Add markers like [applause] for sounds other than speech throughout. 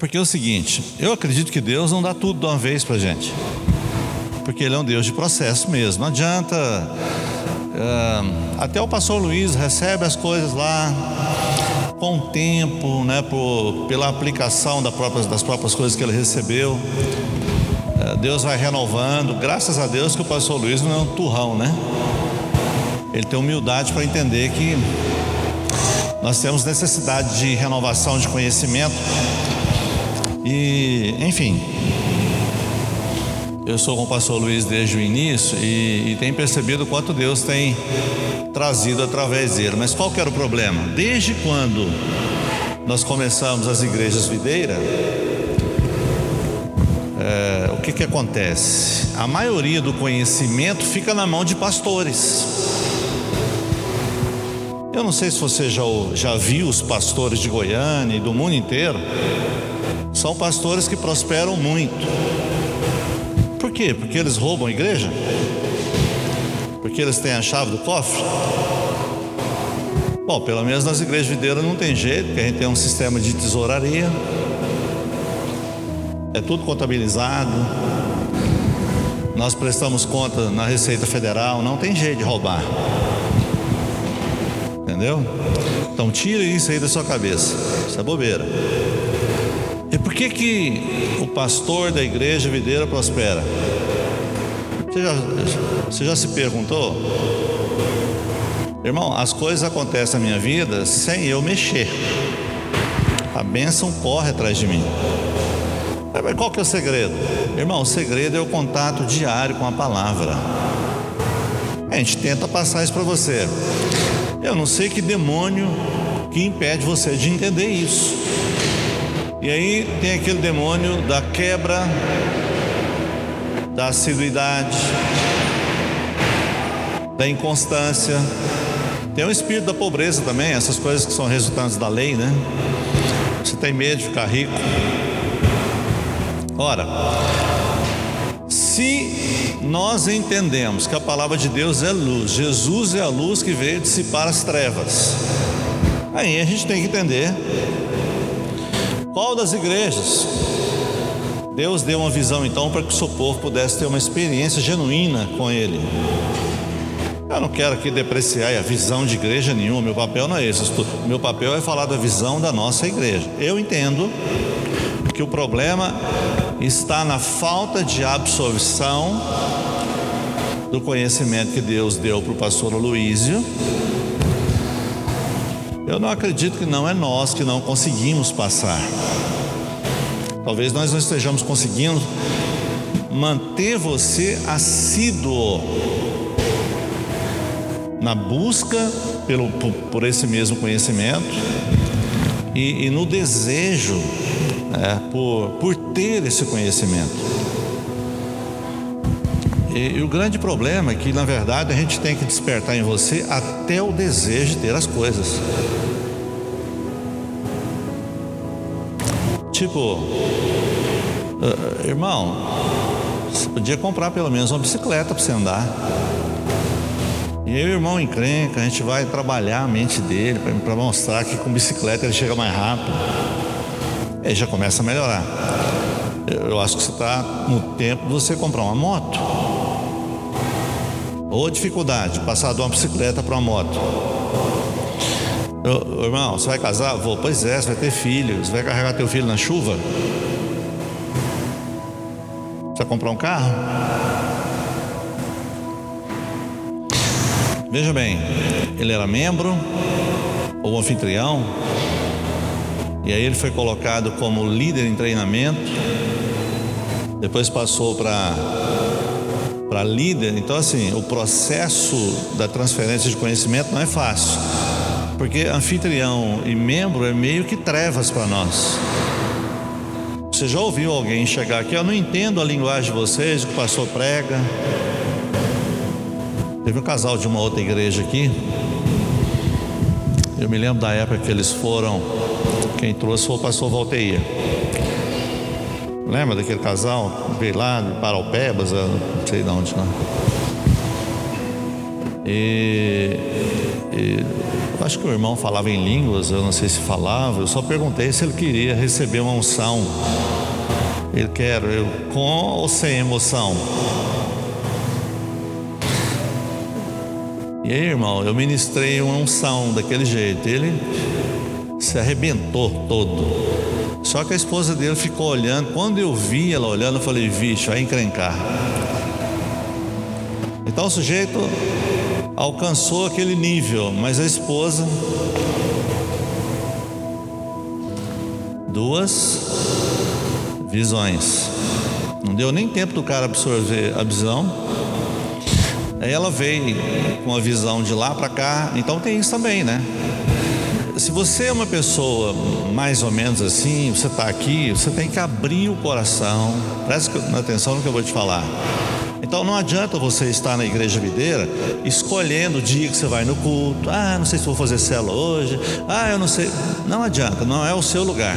porque é o seguinte, eu acredito que Deus não dá tudo de uma vez para gente, porque Ele é um Deus de processo mesmo. Não adianta. Uh, até o pastor Luiz recebe as coisas lá com o tempo, né, por, pela aplicação das próprias, das próprias coisas que ele recebeu. Uh, Deus vai renovando. Graças a Deus que o pastor Luiz não é um turrão, né? Ele tem humildade para entender que nós temos necessidade de renovação de conhecimento. E, enfim, eu sou com o pastor Luiz desde o início e, e tenho percebido quanto Deus tem trazido através dele. Mas qual que era o problema? Desde quando nós começamos as igrejas videiras, é, o que que acontece? A maioria do conhecimento fica na mão de pastores. Eu não sei se você já, já viu os pastores de Goiânia e do mundo inteiro. São pastores que prosperam muito. Por quê? Porque eles roubam a igreja? Porque eles têm a chave do cofre? Bom, pelo menos nas igrejas videiras não tem jeito, porque a gente tem um sistema de tesouraria. É tudo contabilizado. Nós prestamos conta na Receita Federal, não tem jeito de roubar entendeu? Então tira isso aí da sua cabeça, isso é bobeira. Por que que o pastor da igreja videira prospera? Você já, você já se perguntou? Irmão, as coisas acontecem na minha vida sem eu mexer. A bênção corre atrás de mim. Mas qual que é o segredo? Irmão, o segredo é o contato diário com a palavra. A gente tenta passar isso para você. Eu não sei que demônio que impede você de entender isso. E aí tem aquele demônio da quebra, da assiduidade, da inconstância. Tem o espírito da pobreza também, essas coisas que são resultantes da lei, né? Você tem medo de ficar rico. Ora, se nós entendemos que a palavra de Deus é luz, Jesus é a luz que veio dissipar as trevas, aí a gente tem que entender qual das igrejas Deus deu uma visão então para que o seu povo pudesse ter uma experiência genuína com Ele. Eu não quero aqui depreciar a visão de igreja nenhuma, meu papel não é esse. Meu papel é falar da visão da nossa igreja. Eu entendo que o problema está na falta de absorção do conhecimento que Deus deu para o pastor Luísio. Eu não acredito que não é nós que não conseguimos passar. Talvez nós não estejamos conseguindo manter você assíduo na busca pelo, por, esse mesmo conhecimento e, e no desejo é, por, por ter esse conhecimento. E, e o grande problema é que, na verdade, a gente tem que despertar em você até o desejo de ter as coisas. Tipo, uh, irmão, você podia comprar pelo menos uma bicicleta para você andar. E e o irmão encrenca, a gente vai trabalhar a mente dele para mostrar que com bicicleta ele chega mais rápido aí já começa a melhorar. Eu acho que você está no tempo de você comprar uma moto. Ou dificuldade, passar de uma bicicleta para uma moto. Eu, irmão, você vai casar? Vou, pois é, você vai ter filho. Você vai carregar teu filho na chuva? Você vai comprar um carro? Veja bem, ele era membro ou anfitrião e aí ele foi colocado como líder em treinamento. Depois passou para para líder. Então assim, o processo da transferência de conhecimento não é fácil. Porque anfitrião e membro é meio que trevas para nós. Você já ouviu alguém chegar aqui? Eu não entendo a linguagem de vocês, o que o pastor prega. Teve um casal de uma outra igreja aqui. Eu me lembro da época que eles foram quem trouxe foi o pastor Valteia. Lembra daquele casal? Veio lá de Paraupebas, não sei de onde, não. E, e acho que o irmão falava em línguas, eu não sei se falava, eu só perguntei se ele queria receber uma unção. Ele quer, eu, com ou sem emoção? E aí, irmão, eu ministrei uma unção daquele jeito. Ele se arrebentou todo. Só que a esposa dele ficou olhando. Quando eu vi ela olhando, eu falei: vixe, vai encrencar. Então o sujeito alcançou aquele nível, mas a esposa. Duas visões. Não deu nem tempo do cara absorver a visão. Aí ela veio com a visão de lá para cá. Então tem isso também, né? Se você é uma pessoa mais ou menos assim, você está aqui, você tem que abrir o coração. Presta atenção no que eu vou te falar. Então não adianta você estar na igreja videira escolhendo o dia que você vai no culto. Ah, não sei se vou fazer célula hoje. Ah, eu não sei. Não adianta, não é o seu lugar.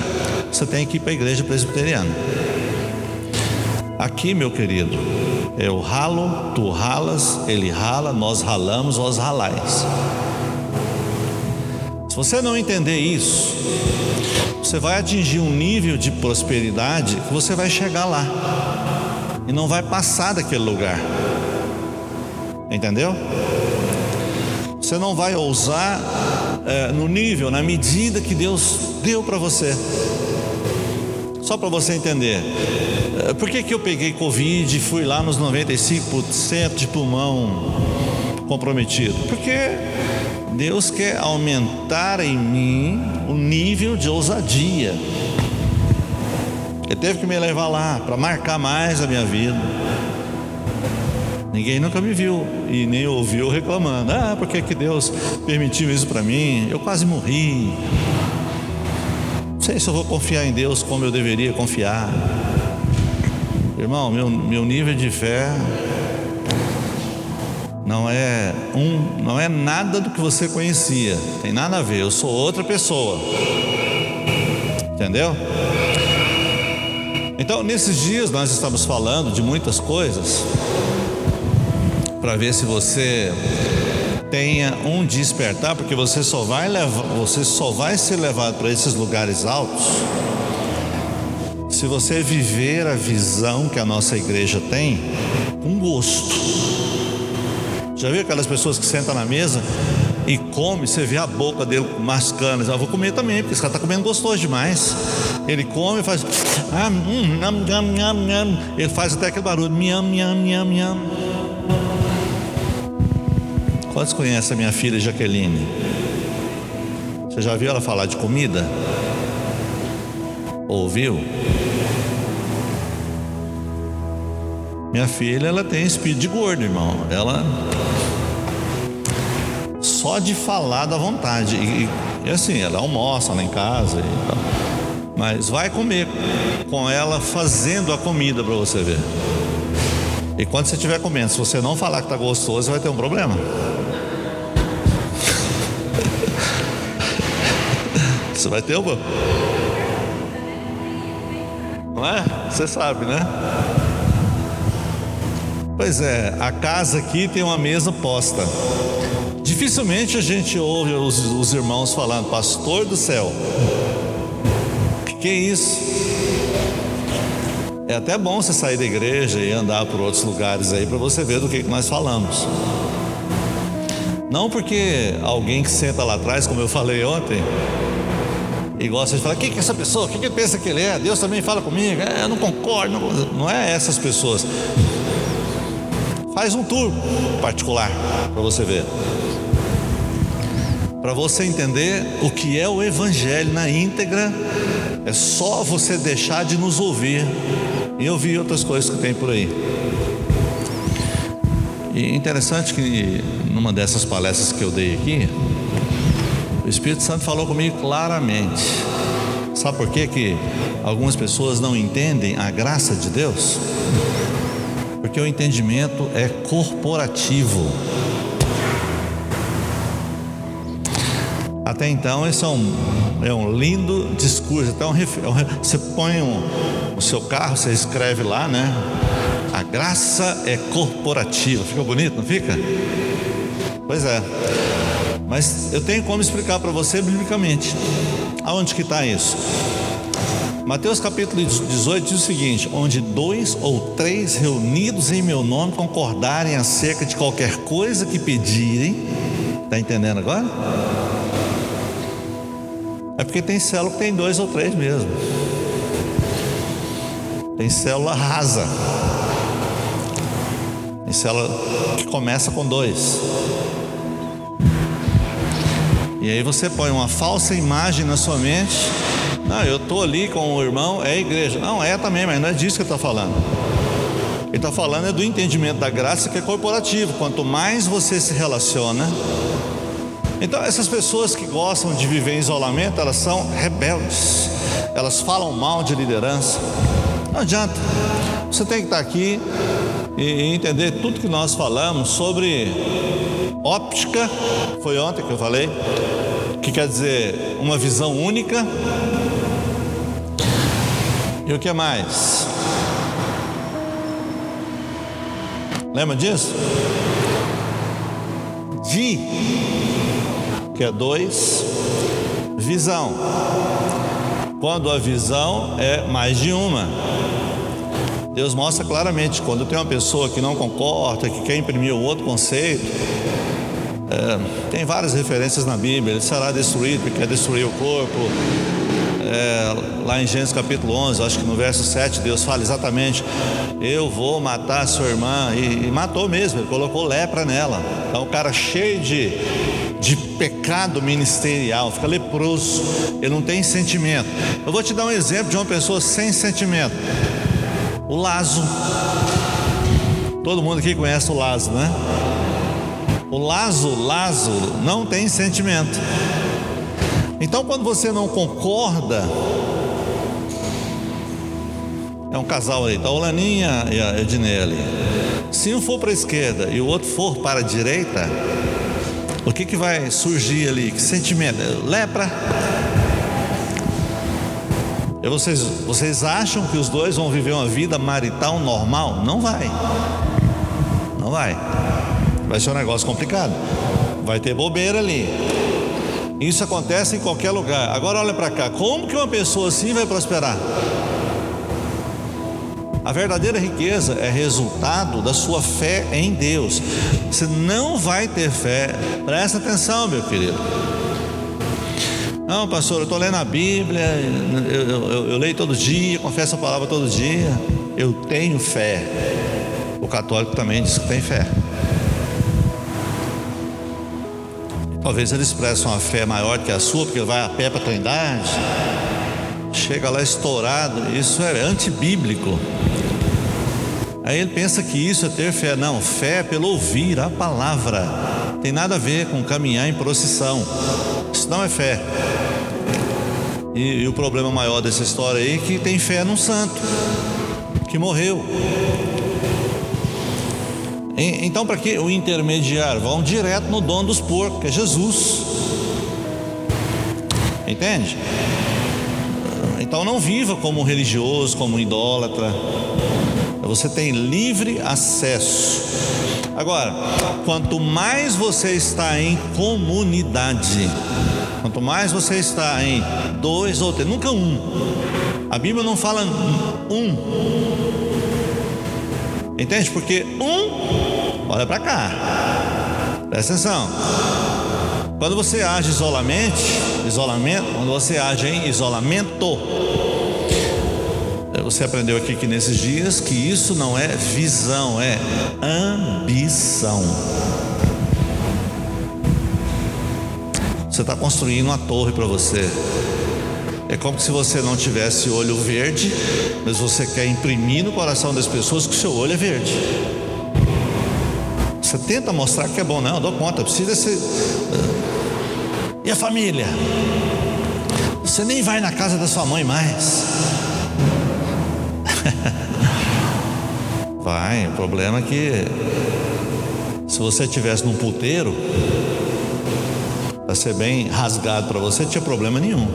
Você tem que ir para a igreja presbiteriana. Aqui, meu querido, eu ralo, tu ralas, ele rala, nós ralamos, vós ralais. Se você não entender isso, você vai atingir um nível de prosperidade que você vai chegar lá e não vai passar daquele lugar. Entendeu? Você não vai ousar é, no nível, na medida que Deus deu para você. Só para você entender. É, por que, que eu peguei Covid e fui lá nos 95% de pulmão comprometido? Porque Deus quer aumentar em mim o nível de ousadia. Ele teve que me levar lá para marcar mais a minha vida. Ninguém nunca me viu e nem ouviu reclamando. Ah, por que, que Deus permitiu isso para mim? Eu quase morri. Não sei se eu vou confiar em Deus como eu deveria confiar. Irmão, meu, meu nível de fé não é um, não é nada do que você conhecia. Tem nada a ver. Eu sou outra pessoa. Entendeu? Então, nesses dias nós estamos falando de muitas coisas para ver se você tenha um despertar, porque você só vai levar, você só vai ser levado para esses lugares altos se você viver a visão que a nossa igreja tem com gosto. Já viu aquelas pessoas que sentam na mesa e come, você vê a boca dele mascando, eu vou comer também, porque esse cara está comendo gostoso demais. Ele come e faz. Ah, hum, nham, nham, nham. Ele faz até aquele barulho. Miam, miam, miam, miam. Quantos conhecem a minha filha Jaqueline? Você já viu ela falar de comida? Ouviu? Minha filha, ela tem espírito de gordo, irmão. Ela só de falar da vontade. E, e assim, ela almoça lá em casa e tal. Mas vai comer com ela fazendo a comida para você ver. E quando você estiver comendo, se você não falar que está gostoso, vai ter um problema. [laughs] Você vai ter um Não é? Você sabe, né? Pois é, a casa aqui tem uma mesa posta. Dificilmente a gente ouve os, os irmãos falando, pastor do céu. Que é isso? É até bom você sair da igreja e andar por outros lugares aí para você ver do que, que nós falamos. Não porque alguém que senta lá atrás, como eu falei ontem, e gosta de falar, quem que é essa pessoa? O que, que pensa que ele é? Deus também fala comigo, é, eu não concordo, não, não é essas pessoas. Faz um tour particular para você ver. Para você entender o que é o Evangelho na íntegra é só você deixar de nos ouvir e ouvir outras coisas que tem por aí. E é interessante que numa dessas palestras que eu dei aqui, o Espírito Santo falou comigo claramente. Sabe por que, que algumas pessoas não entendem a graça de Deus? Porque o entendimento é corporativo. Até então, esse é um, é um lindo discurso. Até um, você põe um, o seu carro, você escreve lá, né? A graça é corporativa. Fica bonito, não fica? Pois é. Mas eu tenho como explicar para você biblicamente. Aonde que está isso? Mateus capítulo 18 diz o seguinte: onde dois ou três reunidos em meu nome concordarem acerca de qualquer coisa que pedirem, está entendendo agora? É porque tem célula que tem dois ou três mesmo. Tem célula rasa. Tem célula que começa com dois. E aí você põe uma falsa imagem na sua mente. Não, eu estou ali com o irmão, é igreja. Não, é também, mas não é disso que ele está falando. Ele está falando é do entendimento da graça que é corporativo. Quanto mais você se relaciona. Então, essas pessoas que gostam de viver em isolamento, elas são rebeldes. Elas falam mal de liderança. Não adianta. Você tem que estar aqui e entender tudo que nós falamos sobre óptica. Foi ontem que eu falei que quer dizer uma visão única. E o que mais? Lembra disso? De, que é dois, visão. Quando a visão é mais de uma. Deus mostra claramente quando tem uma pessoa que não concorda, que quer imprimir outro conceito, é, tem várias referências na Bíblia. Ele será destruído porque quer destruir o corpo. É, lá em Gênesis capítulo 11, acho que no verso 7, Deus fala exatamente: Eu vou matar sua irmã. E, e matou mesmo, ele colocou lepra nela. Então, o cara cheio de, de pecado ministerial, fica leproso, ele não tem sentimento. Eu vou te dar um exemplo de uma pessoa sem sentimento: o Lazo. Todo mundo aqui conhece o Lazo, né? O Lazo, Lazo não tem sentimento. Então, quando você não concorda, é um casal aí, tá o Laninha e a Ednele. Se um for para a esquerda e o outro for para a direita, o que, que vai surgir ali? Que sentimento? Lepra. E vocês, vocês acham que os dois vão viver uma vida marital normal? Não vai. Não vai. Vai ser um negócio complicado. Vai ter bobeira ali. Isso acontece em qualquer lugar. Agora olha para cá. Como que uma pessoa assim vai prosperar? A verdadeira riqueza é resultado da sua fé em Deus. Você não vai ter fé. Presta atenção, meu querido. Não, pastor, eu estou lendo a Bíblia, eu, eu, eu, leio todo dia, confesso a palavra todo dia. Eu tenho fé. O católico também diz que tem fé. Talvez ele expresse uma fé maior que a sua, porque vai a pé para a Trindade. Chega lá estourado, isso é antibíblico. Aí ele pensa que isso é ter fé. Não, fé é pelo ouvir a palavra. Tem nada a ver com caminhar em procissão. Isso não é fé. E, e o problema maior dessa história aí é que tem fé num santo que morreu. Então, para que o intermediário? Vão direto no dono dos porcos, que é Jesus. Entende? Então, não viva como religioso, como idólatra. Você tem livre acesso. Agora, quanto mais você está em comunidade, quanto mais você está em dois ou três, nunca um. A Bíblia não fala um. Entende? Porque um, olha para cá, presta atenção. Quando você age isolamente, isolamento, quando você age em isolamento, você aprendeu aqui que nesses dias que isso não é visão, é ambição. Você está construindo uma torre para você. É como se você não tivesse olho verde, mas você quer imprimir no coração das pessoas que o seu olho é verde. Você tenta mostrar que é bom, não, eu dou conta, precisa ser. E a família? Você nem vai na casa da sua mãe mais. [laughs] vai, o problema é que se você estivesse num puteiro, para ser bem rasgado para você, não tinha problema nenhum.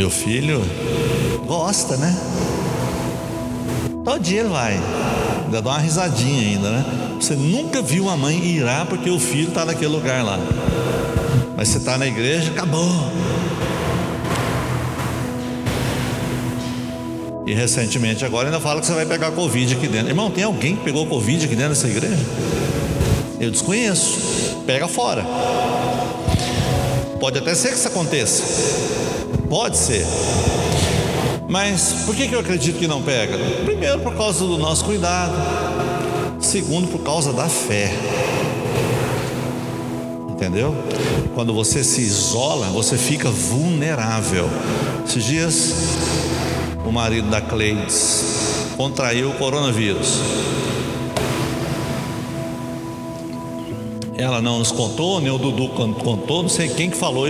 Meu filho gosta, né? Todo dia ele vai. Ainda dá uma risadinha ainda, né? Você nunca viu uma mãe irá porque o filho está naquele lugar lá. Mas você está na igreja, acabou. E recentemente agora ainda fala que você vai pegar Covid aqui dentro. Irmão, tem alguém que pegou Covid aqui dentro dessa igreja? Eu desconheço. Pega fora. Pode até ser que isso aconteça. Pode ser. Mas por que, eu acredito que não pega? Primeiro, por causa do nosso cuidado. Segundo, por causa da fé. Entendeu? Quando você se isola, você fica vulnerável. Esses dias, o marido da Cleides contraiu o coronavírus. Ela não nos contou, nem o Dudu contou, não sei quem que falou.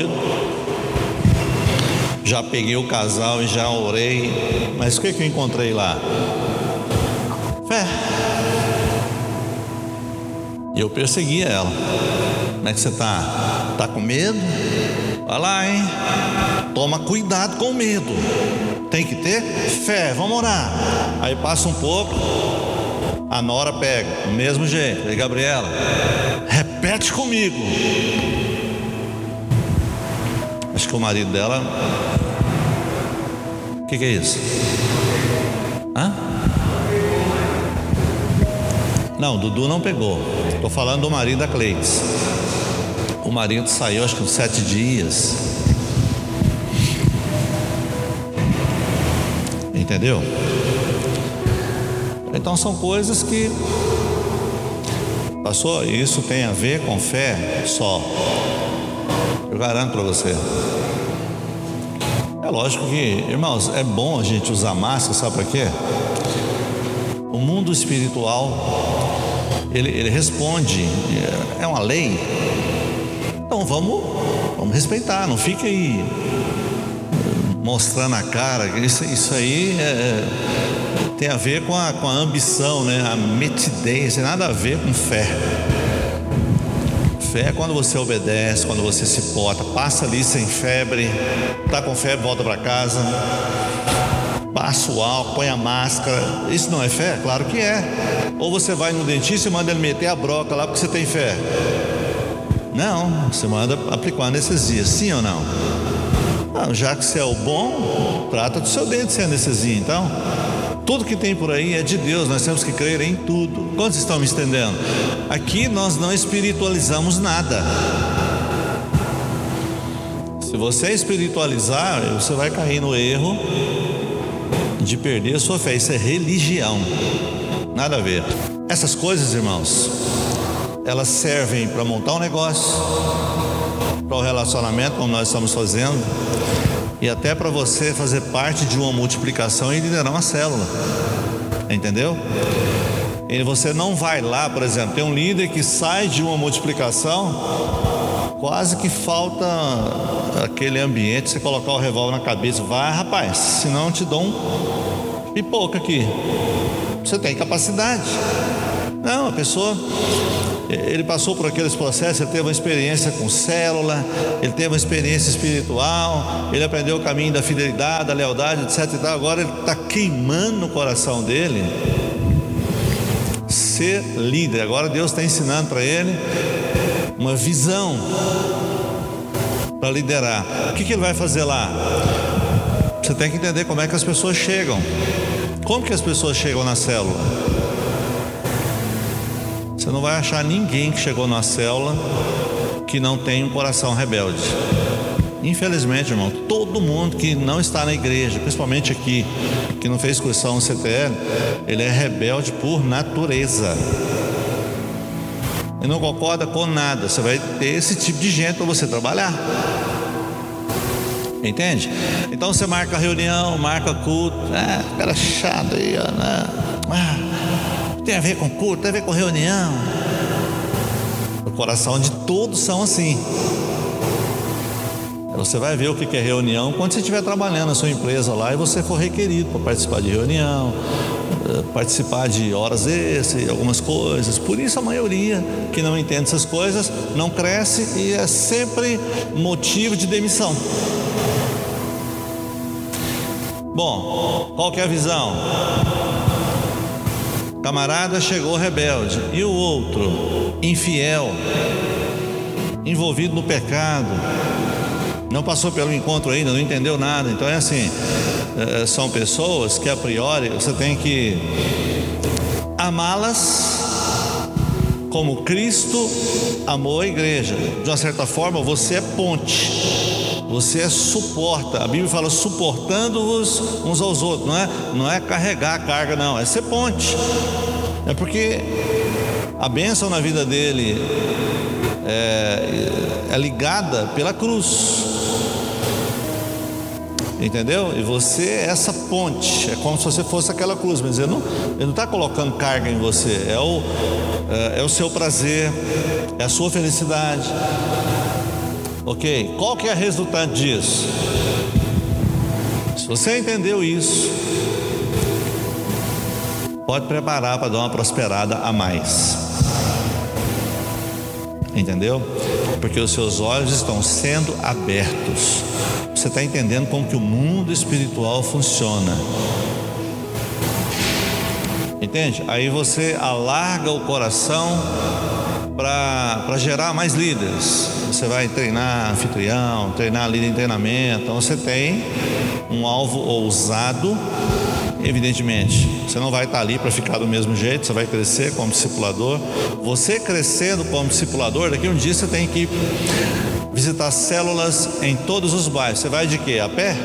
Já peguei o casal e já orei. Mas o que, que eu encontrei lá? Fé. E eu persegui ela. Como é que você tá? Tá com medo? Vai lá, hein? Toma cuidado com o medo. Tem que ter fé, vamos orar. Aí passa um pouco, a Nora pega, do mesmo jeito. Aí, Gabriela, repete comigo. Acho que o marido dela. Que, que é isso? Hã? Não, Dudu não pegou. Estou falando do marido da Cleides. O marido saiu acho que uns sete dias. Entendeu? Então são coisas que passou, isso tem a ver com fé só. Eu garanto para você. É lógico que, irmãos, é bom a gente usar máscara, sabe para quê? O mundo espiritual, ele, ele responde, é uma lei. Então vamos, vamos respeitar, não fique aí mostrando a cara. Isso, isso aí é, tem a ver com a, com a ambição, né? a metidez, tem nada a ver com fé. Fé é quando você obedece, quando você se porta, passa ali sem febre, tá com febre, volta para casa, passa o álcool, põe a máscara. Isso não é fé? Claro que é. Ou você vai no dentista e manda ele meter a broca lá porque você tem fé. Não, você manda aplicar anestesia, sim ou não? não já que você é o bom, trata do seu dente sem anestesia, então. Tudo que tem por aí é de Deus, nós temos que crer em tudo. Quantos estão me entendendo? Aqui nós não espiritualizamos nada. Se você espiritualizar, você vai cair no erro de perder a sua fé. Isso é religião. Nada a ver. Essas coisas, irmãos, elas servem para montar um negócio, para o relacionamento, como nós estamos fazendo e até para você fazer parte de uma multiplicação e liderar uma célula. Entendeu? E você não vai lá, por exemplo, tem um líder que sai de uma multiplicação, quase que falta aquele ambiente, você colocar o revólver na cabeça, vai rapaz, senão eu te dou um pipoca aqui. Você tem capacidade. Não, a pessoa ele passou por aqueles processos, ele teve uma experiência com célula, ele teve uma experiência espiritual, ele aprendeu o caminho da fidelidade, da lealdade, etc. E tal. Agora ele está queimando no coração dele ser líder. Agora Deus está ensinando para ele uma visão para liderar. O que, que ele vai fazer lá? Você tem que entender como é que as pessoas chegam. Como que as pessoas chegam na célula? Você não vai achar ninguém que chegou na célula que não tem um coração rebelde. Infelizmente, irmão, todo mundo que não está na igreja, principalmente aqui, que não fez cursão no CTL, ele é rebelde por natureza. E não concorda com nada. Você vai ter esse tipo de gente para você trabalhar. Entende? Então você marca reunião, marca culto. Ah, cara chato aí, ó. Né? Ah, tem a ver com culto, tem a ver com reunião. O coração de todos são assim. Você vai ver o que é reunião quando você estiver trabalhando na sua empresa lá e você for requerido para participar de reunião, eh, participar de horas extras, algumas coisas. Por isso a maioria que não entende essas coisas não cresce e é sempre motivo de demissão. Bom, qual que é a visão? Camarada chegou rebelde e o outro infiel, envolvido no pecado, não passou pelo encontro ainda, não entendeu nada. Então é assim, é, são pessoas que a priori você tem que amá-las como Cristo amou a igreja. De uma certa forma, você é ponte. Você é suporta. A Bíblia fala suportando-vos uns aos outros. Não é, não é carregar a carga, não. É ser ponte. É porque a bênção na vida dele é, é ligada pela cruz. Entendeu? E você é essa ponte, é como se você fosse aquela cruz, mas ele não está colocando carga em você, é o, é, é o seu prazer, é a sua felicidade. Ok? Qual que é o resultado disso? Se você entendeu isso, pode preparar para dar uma prosperada a mais. Entendeu? Porque os seus olhos estão sendo abertos. Você está entendendo como que o mundo espiritual funciona. Entende? Aí você alarga o coração para gerar mais líderes. Você vai treinar anfitrião, treinar líder em treinamento. Então você tem um alvo ousado, evidentemente. Você não vai estar ali para ficar do mesmo jeito, você vai crescer como discipulador. Você crescendo como discipulador, daqui um dia você tem que visitar células em todos os bairros. Você vai de quê? A pé?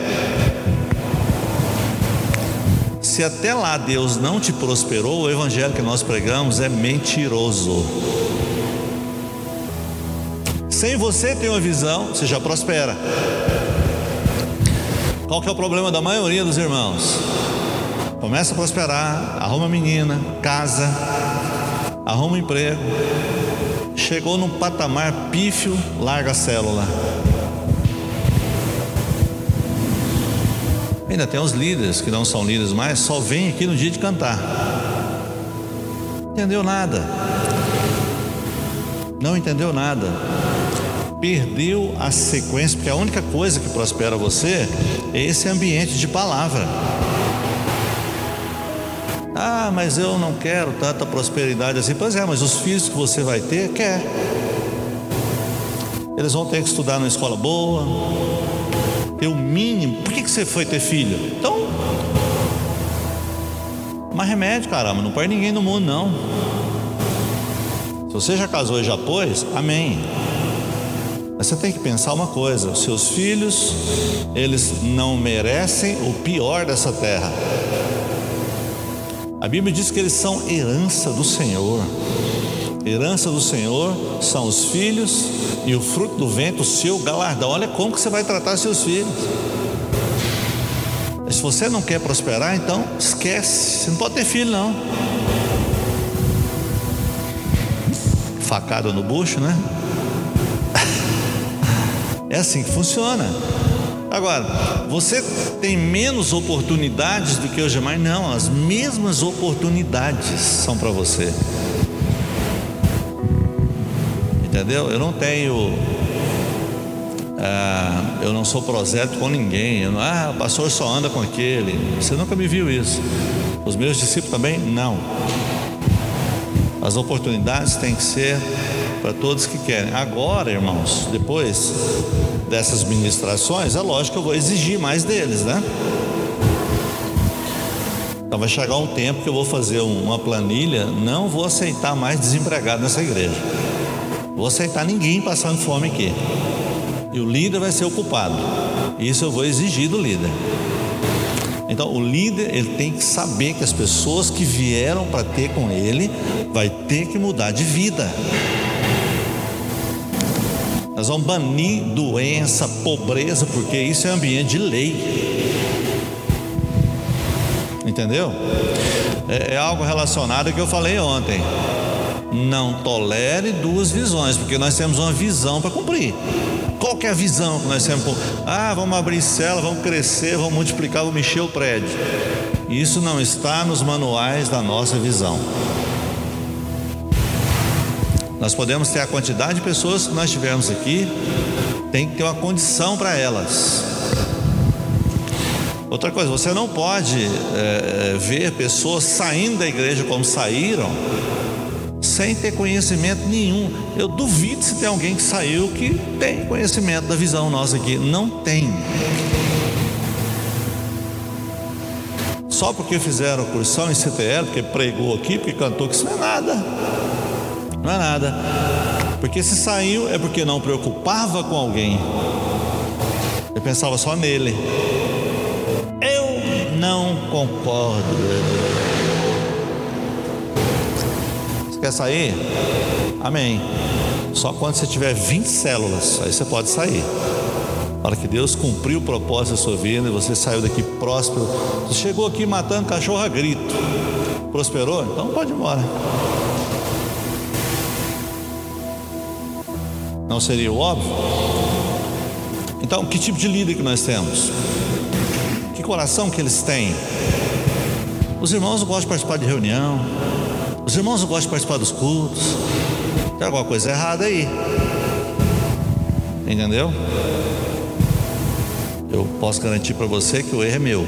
Se até lá Deus não te prosperou, o evangelho que nós pregamos é mentiroso. Sem você ter uma visão, você já prospera. Qual que é o problema da maioria dos irmãos? Começa a prosperar, arruma menina, casa, arruma emprego, chegou num patamar pífio, larga a célula. Ainda tem os líderes que não são líderes mais, só vêm aqui no dia de cantar. Entendeu nada. Não entendeu nada. Perdeu a sequência, porque a única coisa que prospera você é esse ambiente de palavra. Ah, mas eu não quero tanta prosperidade assim. Pois é, mas os filhos que você vai ter, quer. Eles vão ter que estudar numa escola boa, ter o mínimo. Por que, que você foi ter filho? Então, mas remédio, caramba, não põe ninguém no mundo, não. Se você já casou e já pôs, amém. Você tem que pensar uma coisa: os seus filhos, eles não merecem o pior dessa terra. A Bíblia diz que eles são herança do Senhor. Herança do Senhor são os filhos e o fruto do vento, o seu galardão. Olha como que você vai tratar seus filhos. Se você não quer prosperar, então esquece. Você não pode ter filho, não. Facada no bucho, né? É assim que funciona. Agora, você tem menos oportunidades do que os demais? Não, as mesmas oportunidades são para você. Entendeu? Eu não tenho. Ah, eu não sou prosélyto com ninguém. Eu ah, o pastor só anda com aquele. Você nunca me viu isso. Os meus discípulos também? Não. As oportunidades têm que ser para todos que querem. Agora, irmãos, depois dessas ministrações, é lógico que eu vou exigir mais deles, né? Então vai chegar um tempo que eu vou fazer uma planilha, não vou aceitar mais desempregado nessa igreja. Vou aceitar ninguém passando fome aqui. E o líder vai ser ocupado. Isso eu vou exigir do líder. Então, o líder ele tem que saber que as pessoas que vieram para ter com ele vai ter que mudar de vida. Nós vamos banir doença, pobreza, porque isso é ambiente de lei. Entendeu? É, é algo relacionado ao que eu falei ontem. Não tolere duas visões, porque nós temos uma visão para cumprir. Qual é a visão que nós temos? Ah, vamos abrir cela, vamos crescer, vamos multiplicar, vamos encher o prédio. Isso não está nos manuais da nossa visão. Nós podemos ter a quantidade de pessoas que nós tivermos aqui, tem que ter uma condição para elas. Outra coisa, você não pode é, ver pessoas saindo da igreja como saíram, sem ter conhecimento nenhum. Eu duvido se tem alguém que saiu que tem conhecimento da visão nossa aqui. Não tem. Só porque fizeram cursão em CTL, porque pregou aqui, porque cantou, que isso não é nada. Não é nada. Porque se saiu é porque não preocupava com alguém. Eu pensava só nele. Eu não concordo. Você quer sair? Amém. Só quando você tiver 20 células, aí você pode sair. Para que Deus cumpriu o propósito da sua vida e você saiu daqui próspero. Você chegou aqui matando cachorro a grito. Prosperou? Então pode ir embora. Não seria o óbvio? Então, que tipo de líder que nós temos? Que coração que eles têm? Os irmãos não gostam de participar de reunião. Os irmãos não gostam de participar dos cultos. Tem alguma coisa errada aí. Entendeu? eu posso garantir para você que o erro é meu.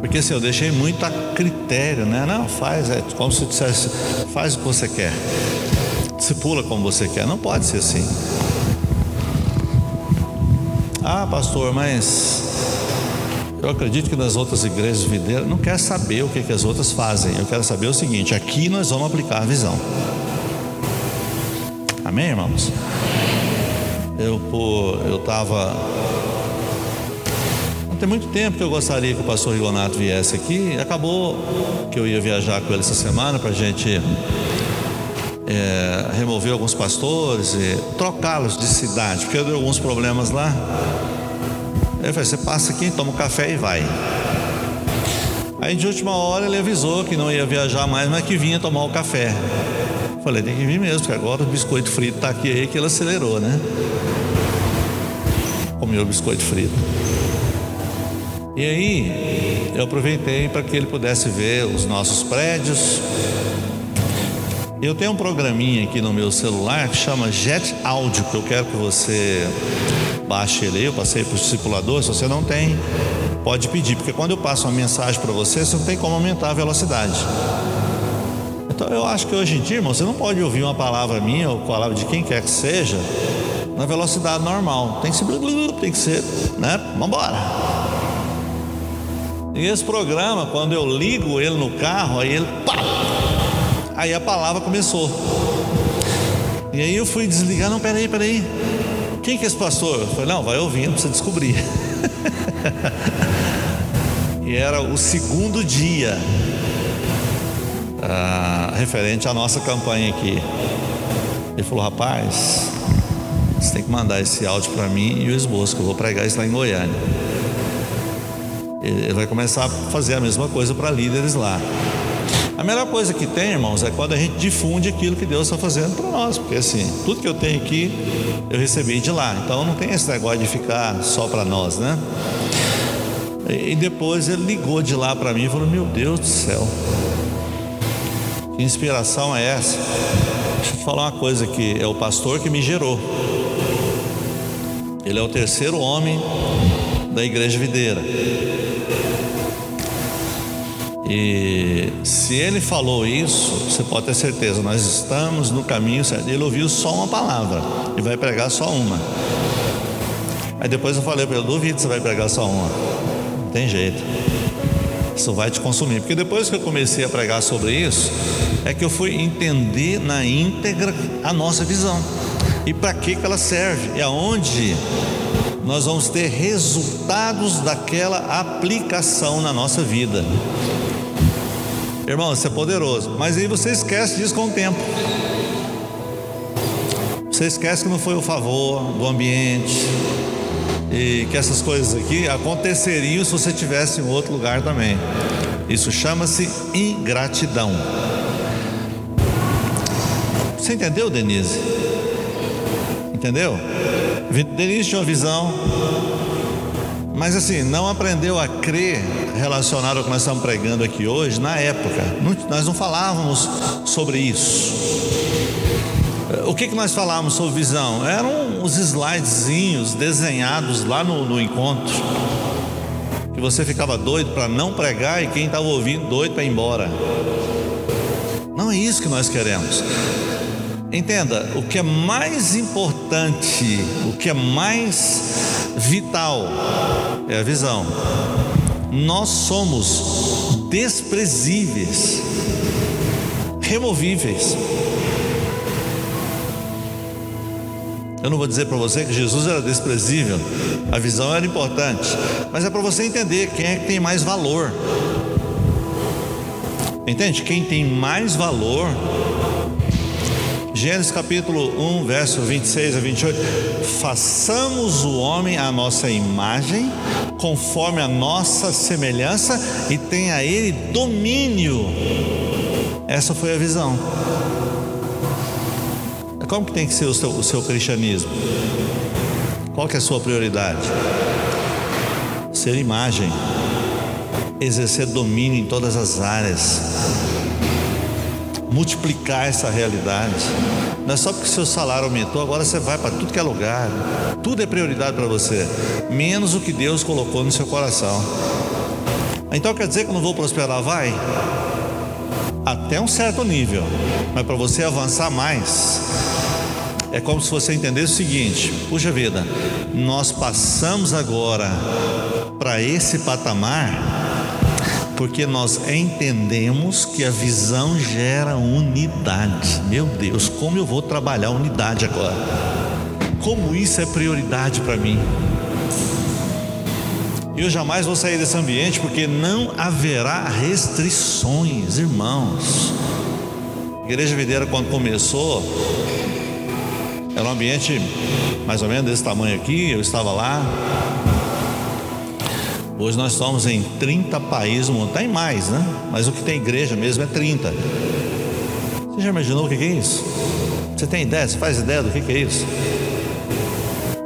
Porque assim, eu deixei muito a critério, né? Não, faz, é como se dissesse, faz o que você quer. Se pula como você quer. Não pode ser assim. Ah, pastor, mas eu acredito que nas outras igrejas videiras não quer saber o que, que as outras fazem. Eu quero saber o seguinte: aqui nós vamos aplicar a visão. Amém, irmãos? Eu eu estava tem muito tempo que eu gostaria que o pastor Rigonato viesse aqui. Acabou que eu ia viajar com ele essa semana para a gente é, remover alguns pastores e trocá-los de cidade, porque eu dei alguns problemas lá. Eu falei: você passa aqui, toma um café e vai. Aí de última hora ele avisou que não ia viajar mais, mas que vinha tomar o café. Falei, tem que vir mesmo, porque agora o biscoito frito está aqui aí que ele acelerou, né? Comeu o biscoito frito. E aí, eu aproveitei para que ele pudesse ver os nossos prédios. Eu tenho um programinha aqui no meu celular que chama Jet Audio, que eu quero que você baixe ele. Eu passei para o discipulador. Se você não tem, pode pedir, porque quando eu passo uma mensagem para você, você não tem como aumentar a velocidade. Então eu acho que hoje em dia, irmão, você não pode ouvir uma palavra minha ou palavra de quem quer que seja na velocidade normal. Tem que ser, tem que ser, né? Vambora. E esse programa, quando eu ligo ele no carro, aí ele pá, aí a palavra começou. E aí eu fui desligar, não, peraí, peraí. Quem que é esse pastor? Eu falei, não, vai ouvindo para descobrir. [laughs] e era o segundo dia ah, referente à nossa campanha aqui. Ele falou: rapaz, você tem que mandar esse áudio para mim e o esboço, que eu vou pregar isso lá em Goiânia. Ele vai começar a fazer a mesma coisa para líderes lá. A melhor coisa que tem, irmãos, é quando a gente difunde aquilo que Deus está fazendo para nós, porque assim, tudo que eu tenho aqui eu recebi de lá, então não tem esse negócio de ficar só para nós, né? E depois ele ligou de lá para mim e falou: Meu Deus do céu, que inspiração é essa? Deixa eu te falar uma coisa aqui: é o pastor que me gerou. Ele é o terceiro homem da igreja videira. E se ele falou isso, você pode ter certeza, nós estamos no caminho certo. Ele ouviu só uma palavra e vai pregar só uma. Aí depois eu falei para ele: duvido que você vai pregar só uma. Não tem jeito. Isso vai te consumir. Porque depois que eu comecei a pregar sobre isso, é que eu fui entender na íntegra a nossa visão e para que, que ela serve e aonde nós vamos ter resultados daquela aplicação na nossa vida. Irmão, isso é poderoso, mas aí você esquece disso com o tempo. Você esquece que não foi o favor do ambiente e que essas coisas aqui aconteceriam se você tivesse em outro lugar também. Isso chama-se ingratidão. Você entendeu, Denise? Entendeu? Denise tinha uma visão, mas assim, não aprendeu a crer relacionado ao que nós estamos pregando aqui hoje, na época. nós não falávamos sobre isso. O que, que nós falamos sobre visão? Eram os slidezinhos desenhados lá no, no encontro. Que você ficava doido para não pregar e quem estava ouvindo doido para ir embora. Não é isso que nós queremos. Entenda, o que é mais importante, o que é mais vital é a visão. Nós somos desprezíveis, removíveis. Eu não vou dizer para você que Jesus era desprezível, a visão era importante, mas é para você entender quem é que tem mais valor. Entende? Quem tem mais valor. Gênesis capítulo 1, verso 26 a 28. Façamos o homem à nossa imagem, conforme a nossa semelhança, e tenha ele domínio. Essa foi a visão. Como que tem que ser o seu, o seu cristianismo? Qual que é a sua prioridade? Ser imagem, exercer domínio em todas as áreas, multiplicar essa realidade. Não é só porque seu salário aumentou, agora você vai para tudo que é lugar. Tudo é prioridade para você, menos o que Deus colocou no seu coração. Então quer dizer que eu não vou prosperar? Vai. Até um certo nível. Mas para você avançar mais, é como se você entendesse o seguinte: puxa vida, nós passamos agora para esse patamar porque nós entendemos que a visão gera unidade. Meu Deus, como eu vou trabalhar unidade agora? Como isso é prioridade para mim? Eu jamais vou sair desse ambiente porque não haverá restrições, irmãos. A Igreja Videira, quando começou, era um ambiente mais ou menos desse tamanho aqui, eu estava lá. Hoje nós estamos em 30 países, tem mais, né? Mas o que tem igreja mesmo é 30. Você já imaginou o que é isso? Você tem ideia? Você faz ideia do que é isso?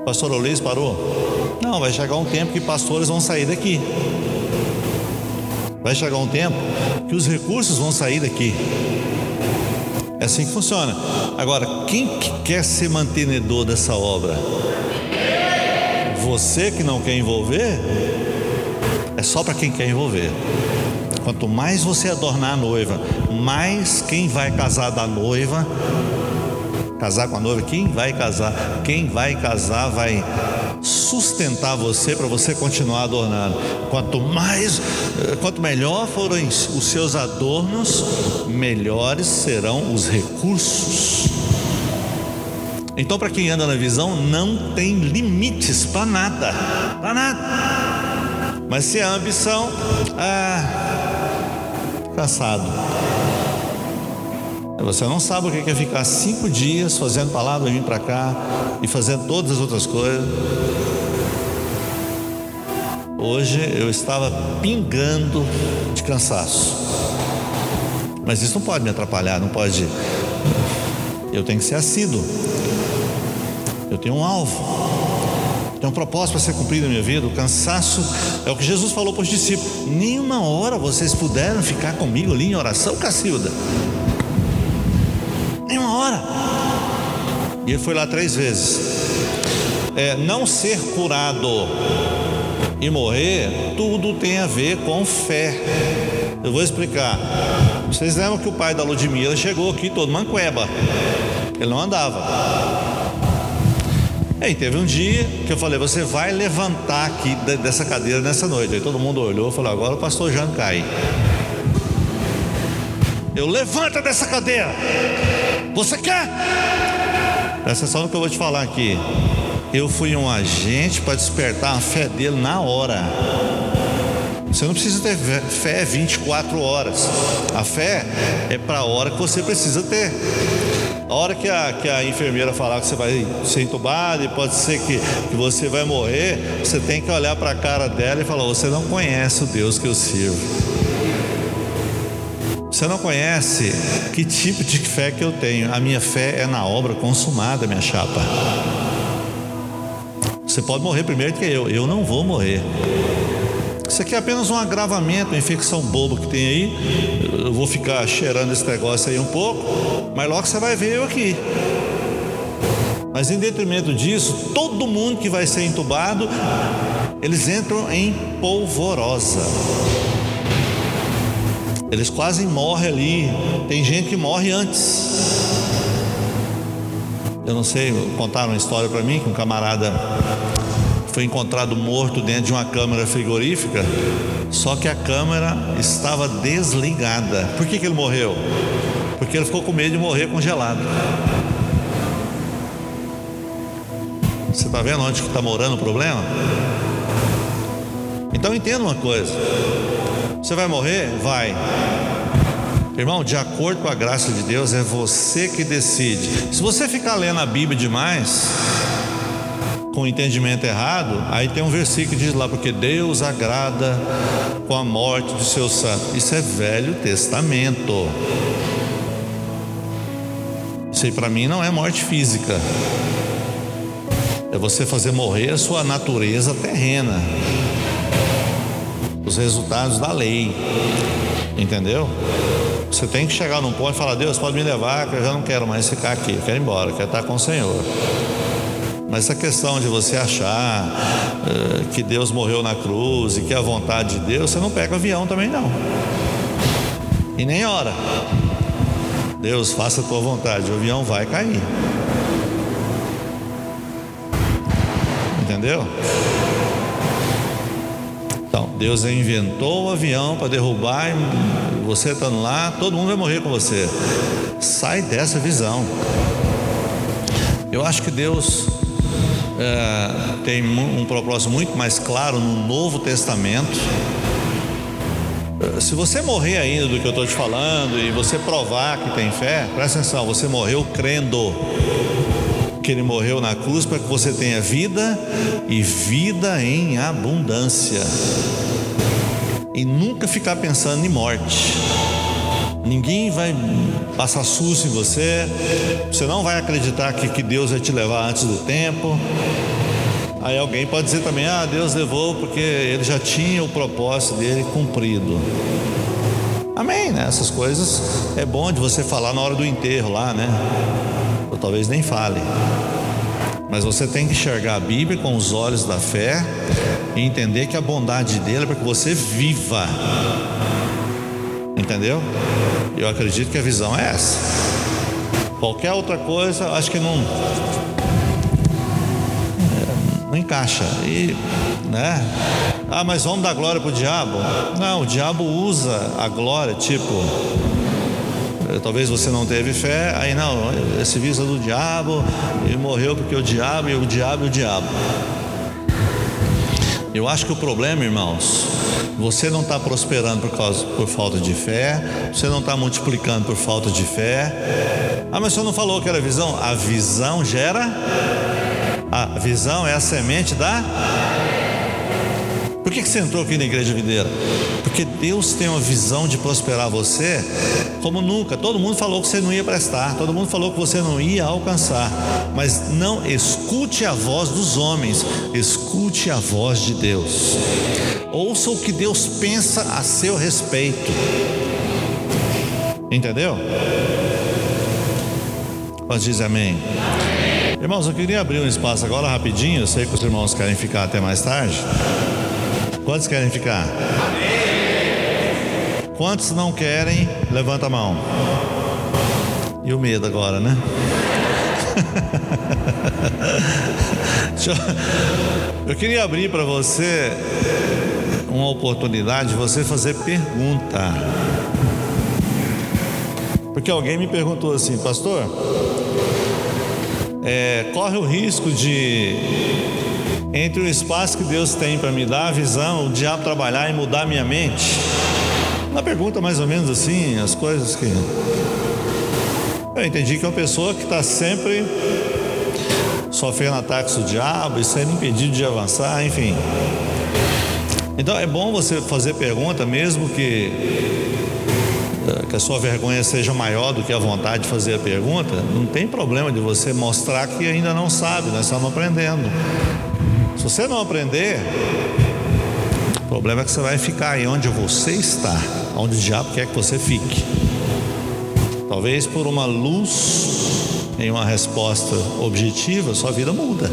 Pastor Olis parou? Não, vai chegar um tempo que pastores vão sair daqui. Vai chegar um tempo que os recursos vão sair daqui. É assim que funciona. Agora, quem que quer ser mantenedor dessa obra? Você que não quer envolver? É só para quem quer envolver. Quanto mais você adornar a noiva, mais quem vai casar da noiva, casar com a noiva, quem vai casar, quem vai casar vai sustentar você para você continuar adornando. Quanto mais, eh, quanto melhor forem os seus adornos, melhores serão os recursos. Então, para quem anda na visão, não tem limites para nada, para nada. Mas se a ambição, ah, cansado. Você não sabe o que é ficar cinco dias fazendo palavra, vir para cá e fazendo todas as outras coisas. Hoje eu estava pingando de cansaço. Mas isso não pode me atrapalhar, não pode. Eu tenho que ser assíduo. Eu tenho um alvo. Tem um propósito para ser cumprido na minha vida. O cansaço é o que Jesus falou para os discípulos. Nenhuma hora vocês puderam ficar comigo ali em oração, Cacilda. Nenhuma hora. E ele foi lá três vezes. É, não ser curado e morrer, tudo tem a ver com fé. Eu vou explicar. Vocês lembram que o pai da Ludmilla chegou aqui todo mancueba. Ele não andava. E aí teve um dia que eu falei, você vai levantar aqui dessa cadeira nessa noite. Aí todo mundo olhou e falou, agora o pastor Jean cai. Eu levanta dessa cadeira. Você quer? Presta atenção no que eu vou te falar aqui. Eu fui um agente para despertar a fé dele na hora. Você não precisa ter fé 24 horas. A fé é para a hora que você precisa ter. A hora que a, que a enfermeira falar que você vai ser entubado e pode ser que, que você vai morrer, você tem que olhar para a cara dela e falar: Você não conhece o Deus que eu sirvo. Você não conhece que tipo de fé que eu tenho. A minha fé é na obra consumada, minha chapa. Você pode morrer primeiro que eu, eu não vou morrer. Isso aqui é apenas um agravamento, uma infecção boba que tem aí. Eu vou ficar cheirando esse negócio aí um pouco, mas logo você vai ver eu aqui. Mas em detrimento disso, todo mundo que vai ser entubado, eles entram em polvorosa. Eles quase morrem ali. Tem gente que morre antes. Eu não sei, contaram uma história para mim que um camarada foi encontrado morto dentro de uma câmara frigorífica, só que a câmara estava desligada. Por que, que ele morreu? Porque ele ficou com medo de morrer congelado. Você está vendo onde está morando o problema? Então entenda uma coisa: você vai morrer? Vai. Irmão, de acordo com a graça de Deus, é você que decide. Se você ficar lendo a Bíblia demais, com entendimento errado, aí tem um versículo que diz lá, porque Deus agrada com a morte dos seus santos. Isso é Velho Testamento. Isso aí para mim não é morte física é você fazer morrer a sua natureza terrena, os resultados da lei, entendeu? Você tem que chegar num ponto e falar: Deus, pode me levar, que eu já não quero mais ficar aqui, eu quero ir embora, eu quero estar com o Senhor. Mas essa questão de você achar uh, que Deus morreu na cruz e que é a vontade de Deus, você não pega avião também não. E nem hora. Deus, faça a tua vontade, o avião vai cair. Entendeu? Então, Deus inventou o avião para derrubar, e você estando lá, todo mundo vai morrer com você. Sai dessa visão. Eu acho que Deus é, tem um propósito muito mais claro no Novo Testamento. Se você morrer ainda do que eu estou te falando e você provar que tem fé, presta atenção, você morreu crendo que ele morreu na cruz para que você tenha vida e vida em abundância. E nunca ficar pensando em morte. Ninguém vai passar susto em você, você não vai acreditar que, que Deus vai te levar antes do tempo. Aí alguém pode dizer também: ah, Deus levou porque ele já tinha o propósito dele cumprido. Amém, né? Essas coisas é bom de você falar na hora do enterro lá, né? ou talvez nem fale. Mas você tem que enxergar a Bíblia com os olhos da fé e entender que a bondade dele é para que você viva. Entendeu? Eu acredito que a visão é essa. Qualquer outra coisa, acho que não não encaixa. E, né? Ah, mas vamos dar glória para o diabo? Não, o diabo usa a glória, tipo, eh, talvez você não teve fé, aí não, esse visa do diabo, e morreu porque o diabo, e o diabo, e o diabo. Eu acho que o problema, irmãos, você não está prosperando por, causa, por falta de fé, você não está multiplicando por falta de fé. Ah, mas o senhor não falou que era visão? A visão gera. A visão é a semente da por que, você entrou aqui na Igreja Videira? Porque Deus tem uma visão de prosperar você como nunca. Todo mundo falou que você não ia prestar, todo mundo falou que você não ia alcançar. Mas não escute a voz dos homens, escute a voz de Deus. Ouça o que Deus pensa a seu respeito. Entendeu? Pode dizer amém. Irmãos, eu queria abrir um espaço agora rapidinho. Eu sei que os irmãos querem ficar até mais tarde. Quantos querem ficar? Quantos não querem? Levanta a mão. E o medo agora, né? [laughs] Eu queria abrir para você uma oportunidade de você fazer pergunta. Porque alguém me perguntou assim, pastor, é, corre o risco de entre o espaço que Deus tem para me dar a visão, o diabo trabalhar e mudar minha mente? Uma pergunta mais ou menos assim, as coisas que. Eu entendi que é uma pessoa que está sempre sofrendo ataques do diabo e sendo impedido de avançar, enfim. Então é bom você fazer pergunta, mesmo que, eh, que a sua vergonha seja maior do que a vontade de fazer a pergunta, não tem problema de você mostrar que ainda não sabe, nós estamos aprendendo. Se você não aprender, o problema é que você vai ficar aí onde você está, onde o diabo quer que você fique. Talvez por uma luz em uma resposta objetiva, sua vida muda.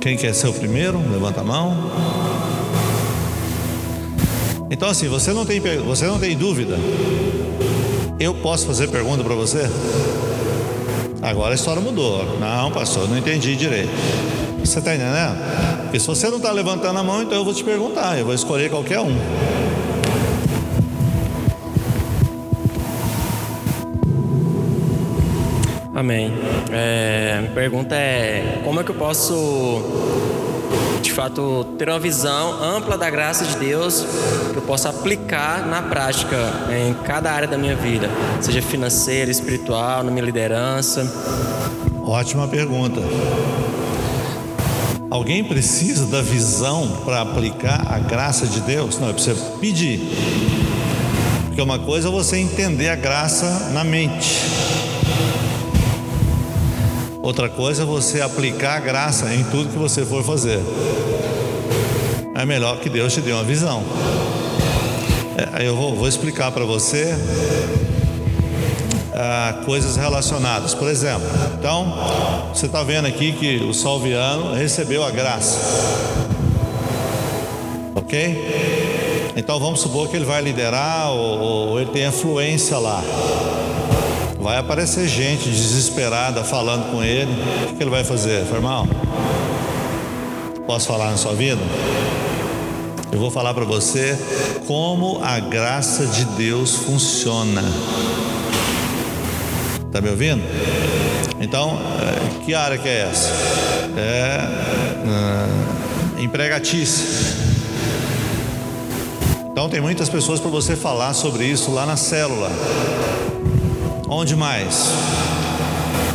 Quem quer ser o primeiro? Levanta a mão. Então assim, você não tem você não tem dúvida. Eu posso fazer pergunta para você? Agora a história mudou. Não, pastor, não entendi direito. Você está entendendo? Porque se você não está levantando a mão, então eu vou te perguntar. Eu vou escolher qualquer um. Amém. É, minha pergunta é: como é que eu posso, de fato, ter uma visão ampla da graça de Deus que eu possa aplicar na prática em cada área da minha vida, seja financeira, espiritual, na minha liderança? Ótima pergunta. Alguém precisa da visão para aplicar a graça de Deus? Não, é você pedir. Porque uma coisa é você entender a graça na mente. Outra coisa é você aplicar a graça em tudo que você for fazer. É melhor que Deus te dê uma visão. É, eu vou, vou explicar para você ah, coisas relacionadas. Por exemplo, então, você está vendo aqui que o salviano recebeu a graça. Ok? Então vamos supor que ele vai liderar ou, ou ele tem influência lá. Vai aparecer gente desesperada falando com ele. O que ele vai fazer? Irmão, posso falar na sua vida? Eu vou falar para você como a graça de Deus funciona. Está me ouvindo? Então, eh, que área que é essa? É uh, empregatice. Então tem muitas pessoas para você falar sobre isso lá na célula. Onde mais?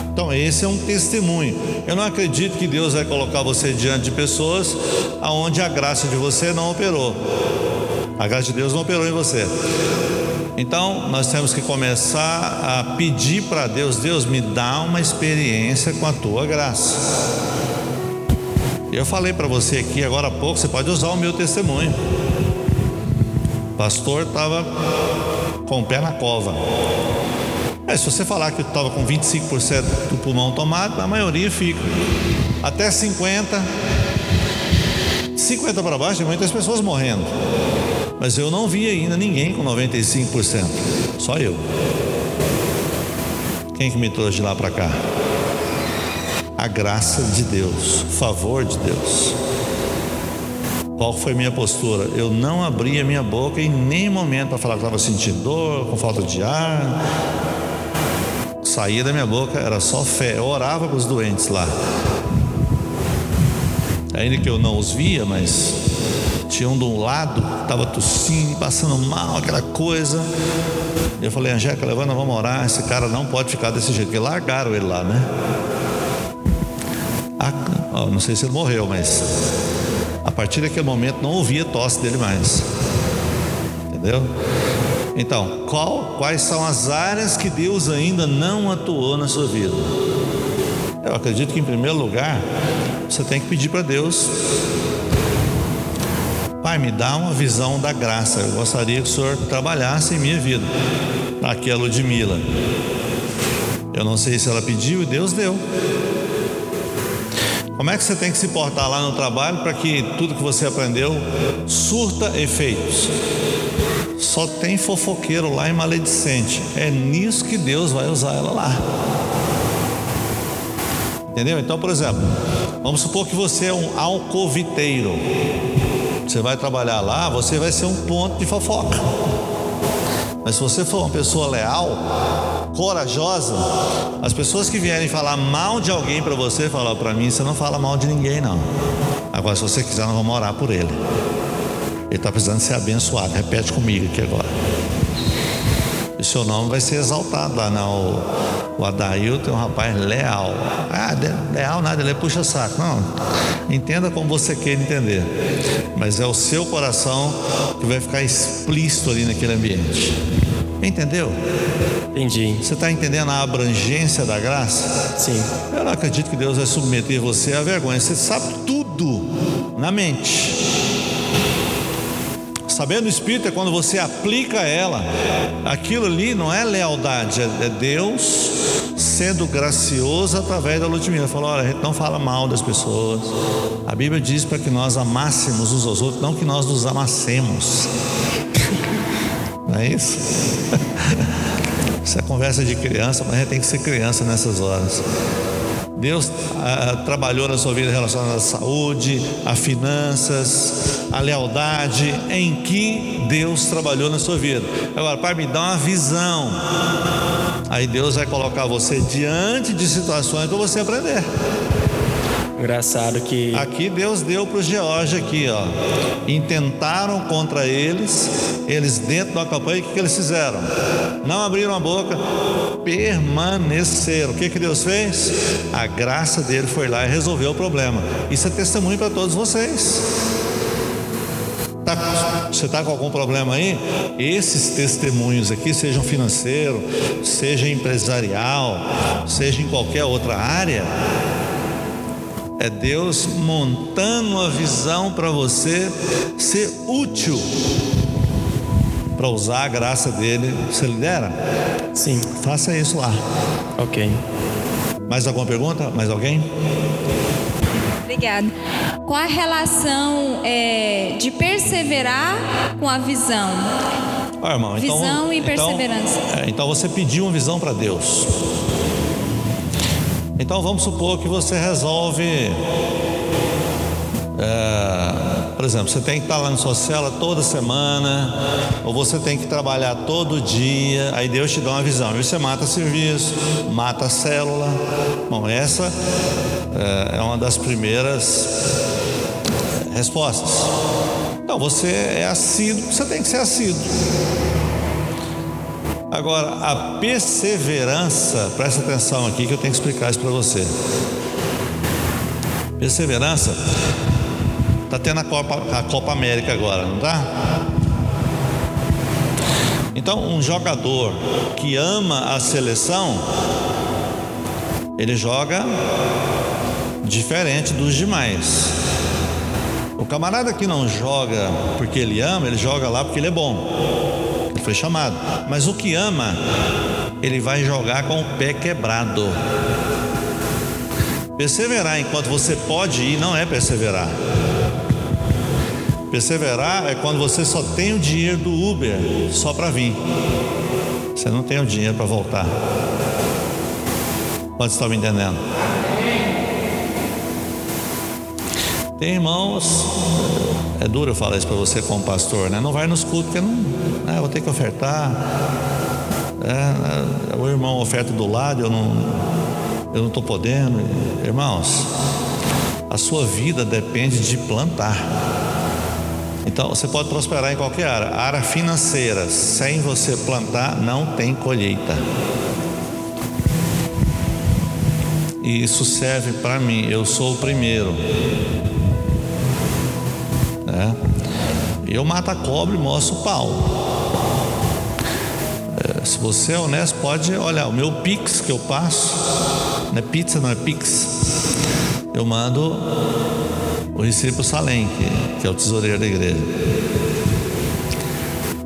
Então esse é um testemunho. Eu não acredito que Deus vai colocar você diante de pessoas aonde a graça de você não operou. A graça de Deus não operou em você. Então, nós temos que começar a pedir para Deus: Deus, me dá uma experiência com a tua graça. Eu falei para você aqui agora há pouco, você pode usar o meu testemunho. O pastor estava com o pé na cova. É, se você falar que estava com 25% do pulmão tomado, a maioria fica. Até 50%. 50 para baixo, tem muitas pessoas morrendo. Mas eu não vi ainda ninguém com 95%. Só eu. Quem que me trouxe de lá para cá? A graça de Deus, o favor de Deus. Qual foi minha postura? Eu não abri a minha boca em nenhum momento para falar que estava sentindo dor, com falta de ar. Saía da minha boca era só fé. Eu orava para os doentes lá. Ainda que eu não os via, mas tinha um de um lado, estava tossindo, passando mal, aquela coisa. Eu falei, Angélica, levanta, vamos orar. Esse cara não pode ficar desse jeito, porque largaram ele lá, né? Ah, não sei se ele morreu, mas a partir daquele momento não ouvia tosse dele mais. Entendeu? Então, qual, quais são as áreas que Deus ainda não atuou na sua vida? Eu acredito que, em primeiro lugar, você tem que pedir para Deus Me dá uma visão da graça. Eu gostaria que o Senhor trabalhasse em minha vida. Aqui é Ludmilla. Eu não sei se ela pediu e Deus deu. Como é que você tem que se portar lá no trabalho para que tudo que você aprendeu surta efeitos? Só tem fofoqueiro lá e maledicente. É nisso que Deus vai usar ela lá. Entendeu? Então, por exemplo, vamos supor que você é um alcoviteiro. Você vai trabalhar lá, você vai ser um ponto de fofoca. Mas se você for uma pessoa leal, corajosa, as pessoas que vierem falar mal de alguém para você, falar para mim, você não fala mal de ninguém não. Agora, se você quiser, nós vamos orar por ele. Ele está precisando ser abençoado. Repete comigo aqui agora. O seu nome vai ser exaltado lá não. O Adailton é um rapaz leal. Ah, leal nada, ele é puxa saco. Não, entenda como você quer entender. Mas é o seu coração que vai ficar explícito ali naquele ambiente. Entendeu? Entendi. Você está entendendo a abrangência da graça? Sim. Eu não acredito que Deus vai submeter você à vergonha. Você sabe tudo na mente. Saber do Espírito é quando você aplica ela. Aquilo ali não é lealdade, é, é Deus sendo gracioso através da Ludmilla. Falou: olha, a gente não fala mal das pessoas. A Bíblia diz para que nós amássemos uns aos outros, não que nós nos amassemos. Não é isso? [laughs] Isso é conversa de criança, mas a gente tem que ser criança nessas horas. Deus ah, trabalhou na sua vida relacionada à saúde, a finanças, a lealdade, em que Deus trabalhou na sua vida. Agora, Pai, me dá uma visão. Aí Deus vai colocar você diante de situações para você aprender. Engraçado que. Aqui Deus deu para os Geórgia aqui, ó. Intentaram contra eles, eles dentro da campanha, o que, que eles fizeram? Não abriram a boca, permaneceram. O que, que Deus fez? A graça dele foi lá e resolveu o problema. Isso é testemunho para todos vocês. Tá, você está com algum problema aí? Esses testemunhos aqui, sejam financeiro, seja empresarial, seja em qualquer outra área, é Deus montando uma visão para você ser útil para usar a graça dele. Você lidera? Sim. Faça isso lá. Ok. Mais alguma pergunta? Mais alguém? Obrigada. Qual a relação é, de perseverar com a visão? Ó, irmão, então, Visão e então- perseverança. é, então você pediu uma visão para Deus. Então vamos supor que você resolve. é, por exemplo, você tem que estar lá na sua cela toda semana, ou você tem que trabalhar todo dia, aí Deus te dá uma visão. E você mata serviço, mata célula. Bom, essa é, é uma das primeiras respostas. Então você é assíduo, você tem que ser assíduo. Agora, a perseverança, presta atenção aqui que eu tenho que explicar isso para você. Perseverança, está tendo a Copa, a Copa América agora, não tá? Então, um jogador que ama a seleção, ele joga diferente dos demais. O camarada que não joga porque ele ama, ele joga lá porque ele é bom foi chamado. Mas o que ama, ele vai jogar com o pé quebrado. Perseverar enquanto você pode ir não é perseverar. Perseverar é quando você só tem o dinheiro do Uber só para vir. Você não tem o dinheiro para voltar. Pode estar me entendendo? Tem irmãos, é duro eu falar isso para você como pastor, né? Não vai nos cultos, porque não, eu vou ter que ofertar. É, é, o irmão oferta do lado, eu não, eu não estou podendo. Irmãos, a sua vida depende de plantar. Então você pode prosperar em qualquer área. Área financeira, sem você plantar, não tem colheita. E isso serve para mim. Eu sou o primeiro. Né? Eu mato a cobra e mostro o pau. É, se você é honesto, pode olhar o meu Pix que eu passo, não é pizza, não é Pix. Eu mando o recibo Salem, que, que é o tesoureiro da igreja.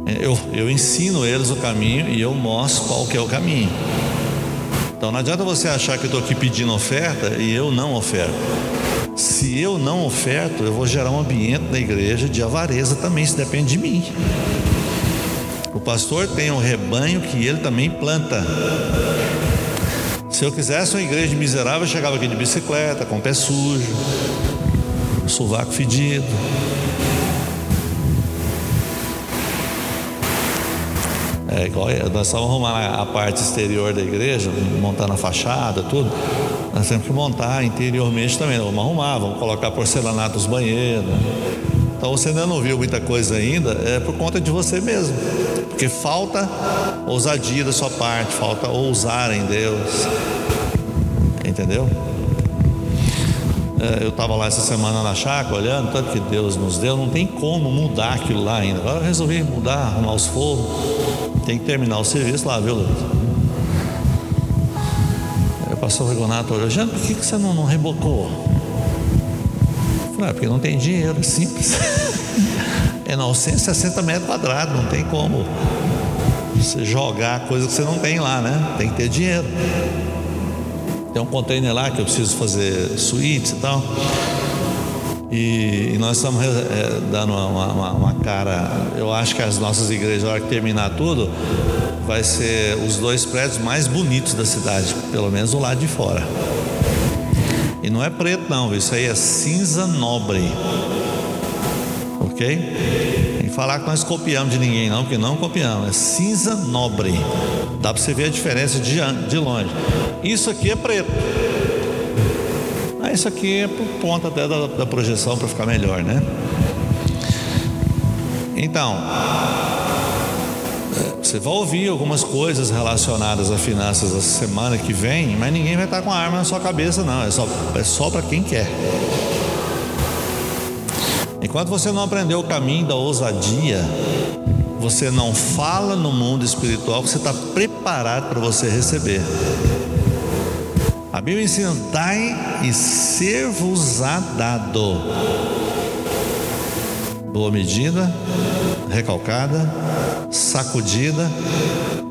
É, Eu, eu ensino eles o caminho e eu mostro qual que é o caminho. Então não adianta você achar que eu estou aqui pedindo oferta e eu não oferto. Se eu não oferto, eu vou gerar um ambiente na igreja de avareza também, isso depende de mim. O pastor tem um rebanho que ele também planta. Se eu quisesse uma igreja miserável, eu chegava aqui de bicicleta, com o pé sujo, sovaco fedido. É igual nós estávamos arrumando a parte exterior da igreja, montando a fachada, tudo. Nós temos que montar interiormente também. Vamos arrumar, vamos colocar porcelanato nos banheiros. Então você ainda não viu muita coisa ainda, é por conta de você mesmo. Porque falta ousadia da sua parte, falta ousar em Deus. Entendeu? É, eu estava lá essa semana na chácara olhando, tanto que Deus nos deu, não tem como mudar aquilo lá ainda. Agora eu resolvi mudar, arrumar os fogos. Tem que terminar o serviço lá, viu, Luiz? Aí o pastor Regonato olhou, por que, que você não, não rebocou? Eu falei, ah, porque não tem dinheiro, é simples. [laughs] É 960 metros quadrados, não tem como você jogar coisa que você não tem lá, né? Tem que ter dinheiro. Tem um container lá que eu preciso fazer suítes e tal. E, e nós estamos é, dando uma, uma, uma, cara. Eu acho que as nossas igrejas, na hora que terminar tudo, vai ser os dois prédios mais bonitos da cidade, pelo menos do lado de fora. E não é preto, não, isso aí é cinza nobre. Ok? Tem falar que nós copiamos de ninguém, não, porque não copiamos, é cinza nobre. Dá para você ver a diferença de, de longe. Isso aqui é preto. Ah, isso aqui é por conta até da, da projeção para ficar melhor, né? Então, você vai ouvir algumas coisas relacionadas a finanças essa semana que vem, mas ninguém vai estar com a arma na sua cabeça, não. É só, é só para quem quer. Enquanto você não aprendeu o caminho da ousadia, você não fala no mundo espiritual que você está preparado para você receber. A Bíblia ensina: dai e ser-vos-á dado. Boa medida, recalcada, sacudida,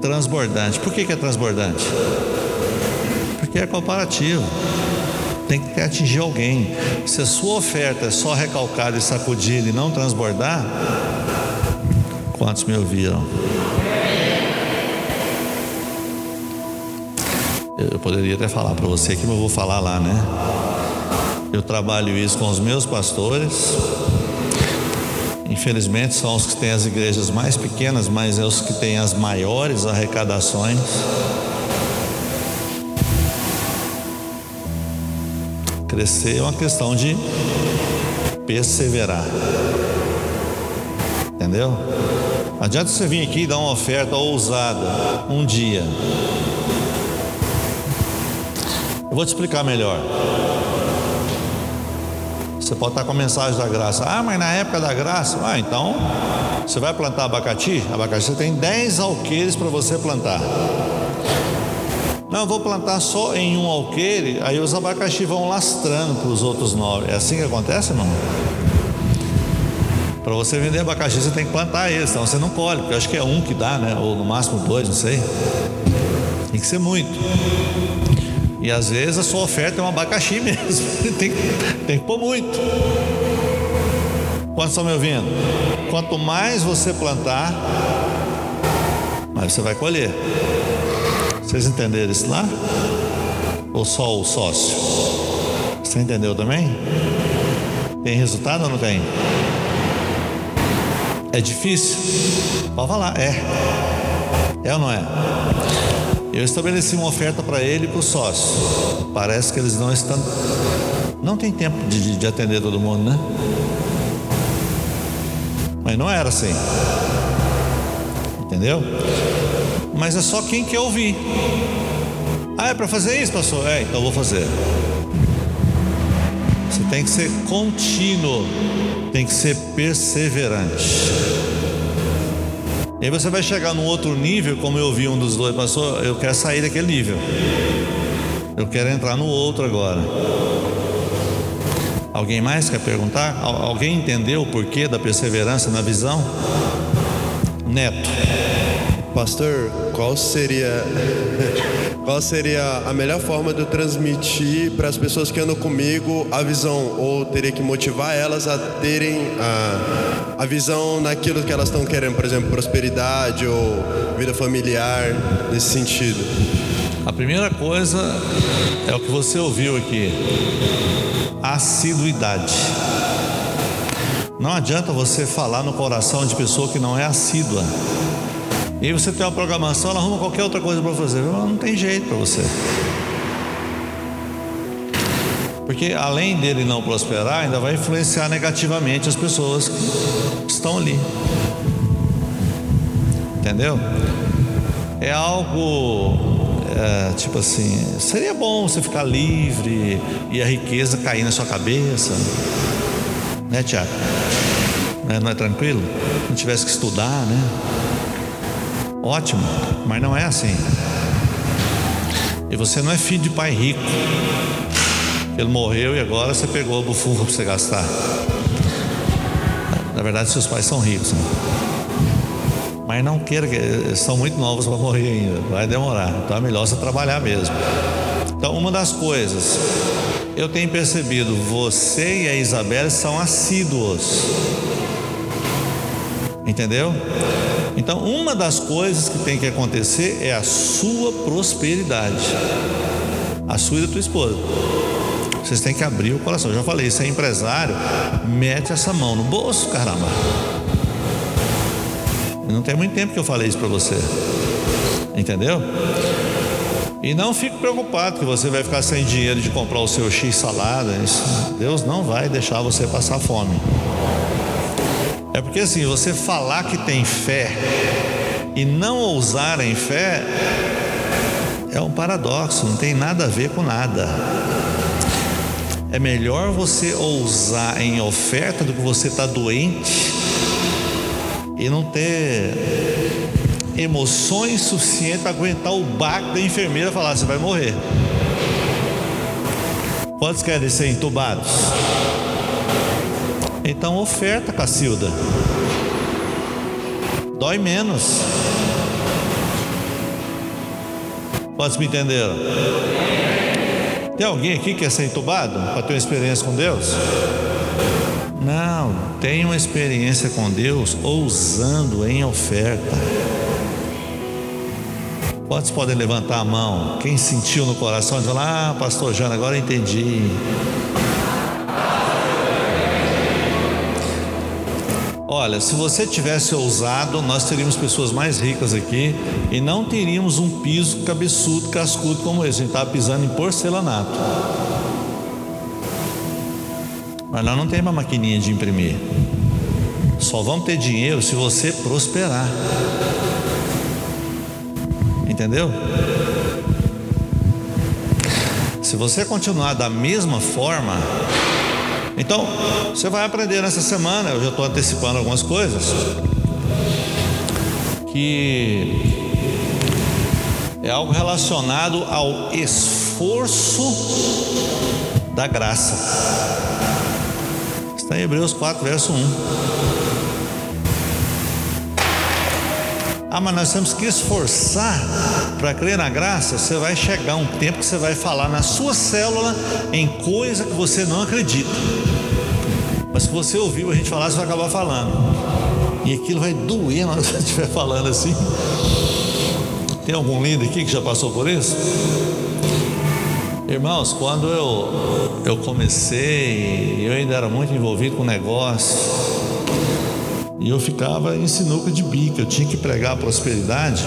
transbordante. Por que, que é transbordante? Porque é comparativo. Tem que atingir alguém. Se a sua oferta é só recalcada e sacudida e não transbordar, quantos me ouviram? Eu poderia até falar para você aqui, mas eu vou falar lá, né? Eu trabalho isso com os meus pastores. Infelizmente são os que têm as igrejas mais pequenas, mas é os que têm as maiores arrecadações. Crescer é uma questão de perseverar. Entendeu? Adianta você vir aqui e dar uma oferta ousada um dia. Vou te explicar melhor. Você pode estar com a mensagem da graça. Ah, mas na época da graça. Ah, então você vai plantar abacaxi? Abacaxi você tem 10 alqueires para você plantar. Não, eu vou plantar só em um alqueire, aí os abacaxi vão lastrando para os outros nove. É assim que acontece, irmão? Para você vender abacaxi, você tem que plantar eles, então você não colhe, porque acho que é um que dá, né? Ou no máximo dois, não sei. Tem que ser muito. E às vezes a sua oferta é um abacaxi [laughs] mesmo. tem, tem que pôr muito. Quantos estão me ouvindo? Quanto mais você plantar, mais você vai colher. Vocês entenderam isso lá? Ou só o sócio? Você entendeu também? Tem resultado ou não tem? É difícil? Pode falar, é. É ou não é? Eu estabeleci uma oferta para ele e para o sócio. Parece que eles não estão. Não tem tempo de, de atender todo mundo, né? Mas não era assim. Entendeu? Mas é só quem quer ouvir. Ah, é para fazer isso, pastor? É, então vou fazer. Você tem que ser contínuo, tem que ser perseverante. E aí você vai chegar num outro nível, como eu ouvi um dos dois, pastor, eu quero sair daquele nível. Eu quero entrar no outro agora. Alguém mais quer perguntar? Alguém entendeu o porquê da perseverança na visão? Neto. Pastor, qual seria [laughs] qual seria a melhor forma de eu transmitir para as pessoas que andam comigo a visão ou teria que motivar elas a terem a, a visão naquilo que elas estão querendo, por exemplo, prosperidade ou vida familiar nesse sentido? A primeira coisa é o que você ouviu aqui: assiduidade. Não adianta você falar no coração de pessoa que não é assídua. E você tem uma programação, ela arruma qualquer outra coisa para fazer. Não tem jeito para você. Porque além dele não prosperar, ainda vai influenciar negativamente as pessoas que estão ali. Entendeu? É algo é, tipo assim, seria bom você ficar livre e a riqueza cair na sua cabeça, né, Tiago? Não é tranquilo? Não tivesse que estudar, né? Ótimo, mas não é assim. E você não é filho de pai rico. Ele morreu e agora você pegou a bufunfa para você gastar. Na verdade, seus pais são ricos. Né? Mas não queira que são muito novos para morrer ainda. Vai demorar. Então é melhor você trabalhar mesmo. Então, uma das coisas, eu tenho percebido, você e a Isabela são assíduos. Entendeu? Então, uma das coisas que tem que acontecer é a sua prosperidade. A sua e da tua esposa. Vocês têm que abrir o coração. Eu já falei, se é empresário, mete essa mão no bolso, caramba. Não tem muito tempo que eu falei isso para você. Entendeu? E não fique preocupado que você vai ficar sem dinheiro de comprar o seu X salada. Deus não vai deixar você passar fome. É porque assim, você falar que tem fé e não ousar em fé é um paradoxo, não tem nada a ver com nada. É melhor você ousar em oferta do que você estar tá doente e não ter emoções suficientes para aguentar o baque da enfermeira falar: você vai morrer. Quantos querem ser entubados? Então oferta, Cacilda. Dói menos. Quantos me entenderam? Tem alguém aqui que quer ser entubado para ter uma experiência com Deus? Não, tem uma experiência com Deus ousando em oferta. Quantos podem levantar a mão? Quem sentiu no coração e falar: Ah, Pastor Jana, agora eu entendi. Olha, se você tivesse ousado, nós teríamos pessoas mais ricas aqui e não teríamos um piso cabeçudo, cascudo como esse. A gente estava pisando em porcelanato. Mas nós não temos uma maquininha de imprimir. Só vamos ter dinheiro se você prosperar entendeu? Se você continuar da mesma forma, então você vai aprender nessa semana. Eu já estou antecipando algumas coisas que é algo relacionado ao esforço da graça. Está em Hebreus 4, verso 1. Ah, mas nós temos que esforçar para crer na graça. Você vai chegar um tempo que você vai falar na sua célula em coisa que você não acredita. Mas se você ouviu a gente falar, você vai acabar falando. E aquilo vai doer que [laughs] você estiver falando assim. Tem algum líder aqui que já passou por isso? Irmãos, quando eu, eu comecei, eu ainda era muito envolvido com negócio. E eu ficava em sinuca de bica, eu tinha que pregar a prosperidade.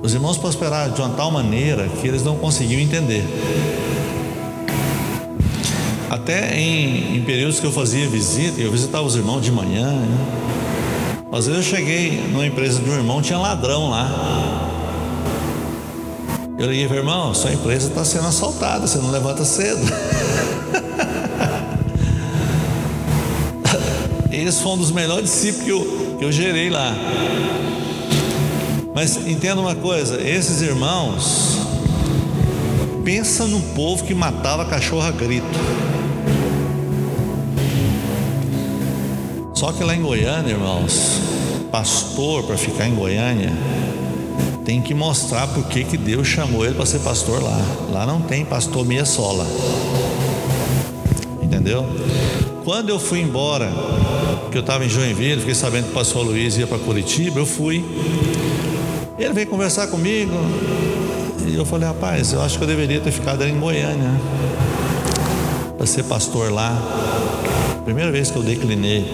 Os irmãos prosperaram de uma tal maneira que eles não conseguiam entender. Até em, em períodos que eu fazia visita, eu visitava os irmãos de manhã. Né? Às vezes eu cheguei numa empresa de um irmão, tinha ladrão lá. Eu liguei para irmão, sua empresa está sendo assaltada, você não levanta cedo. [laughs] Eles foram um dos melhores discípulos que eu, que eu gerei lá. Mas entenda uma coisa: esses irmãos, pensa no povo que matava cachorro a grito. Só que lá em Goiânia, irmãos, pastor para ficar em Goiânia tem que mostrar por que, que Deus chamou ele para ser pastor lá. Lá não tem pastor meia sola. Entendeu? Quando eu fui embora que eu estava em Joinville, fiquei sabendo que o pastor Luiz ia para Curitiba, eu fui. Ele veio conversar comigo e eu falei, rapaz, eu acho que eu deveria ter ficado em Goiânia para ser pastor lá. Primeira vez que eu declinei.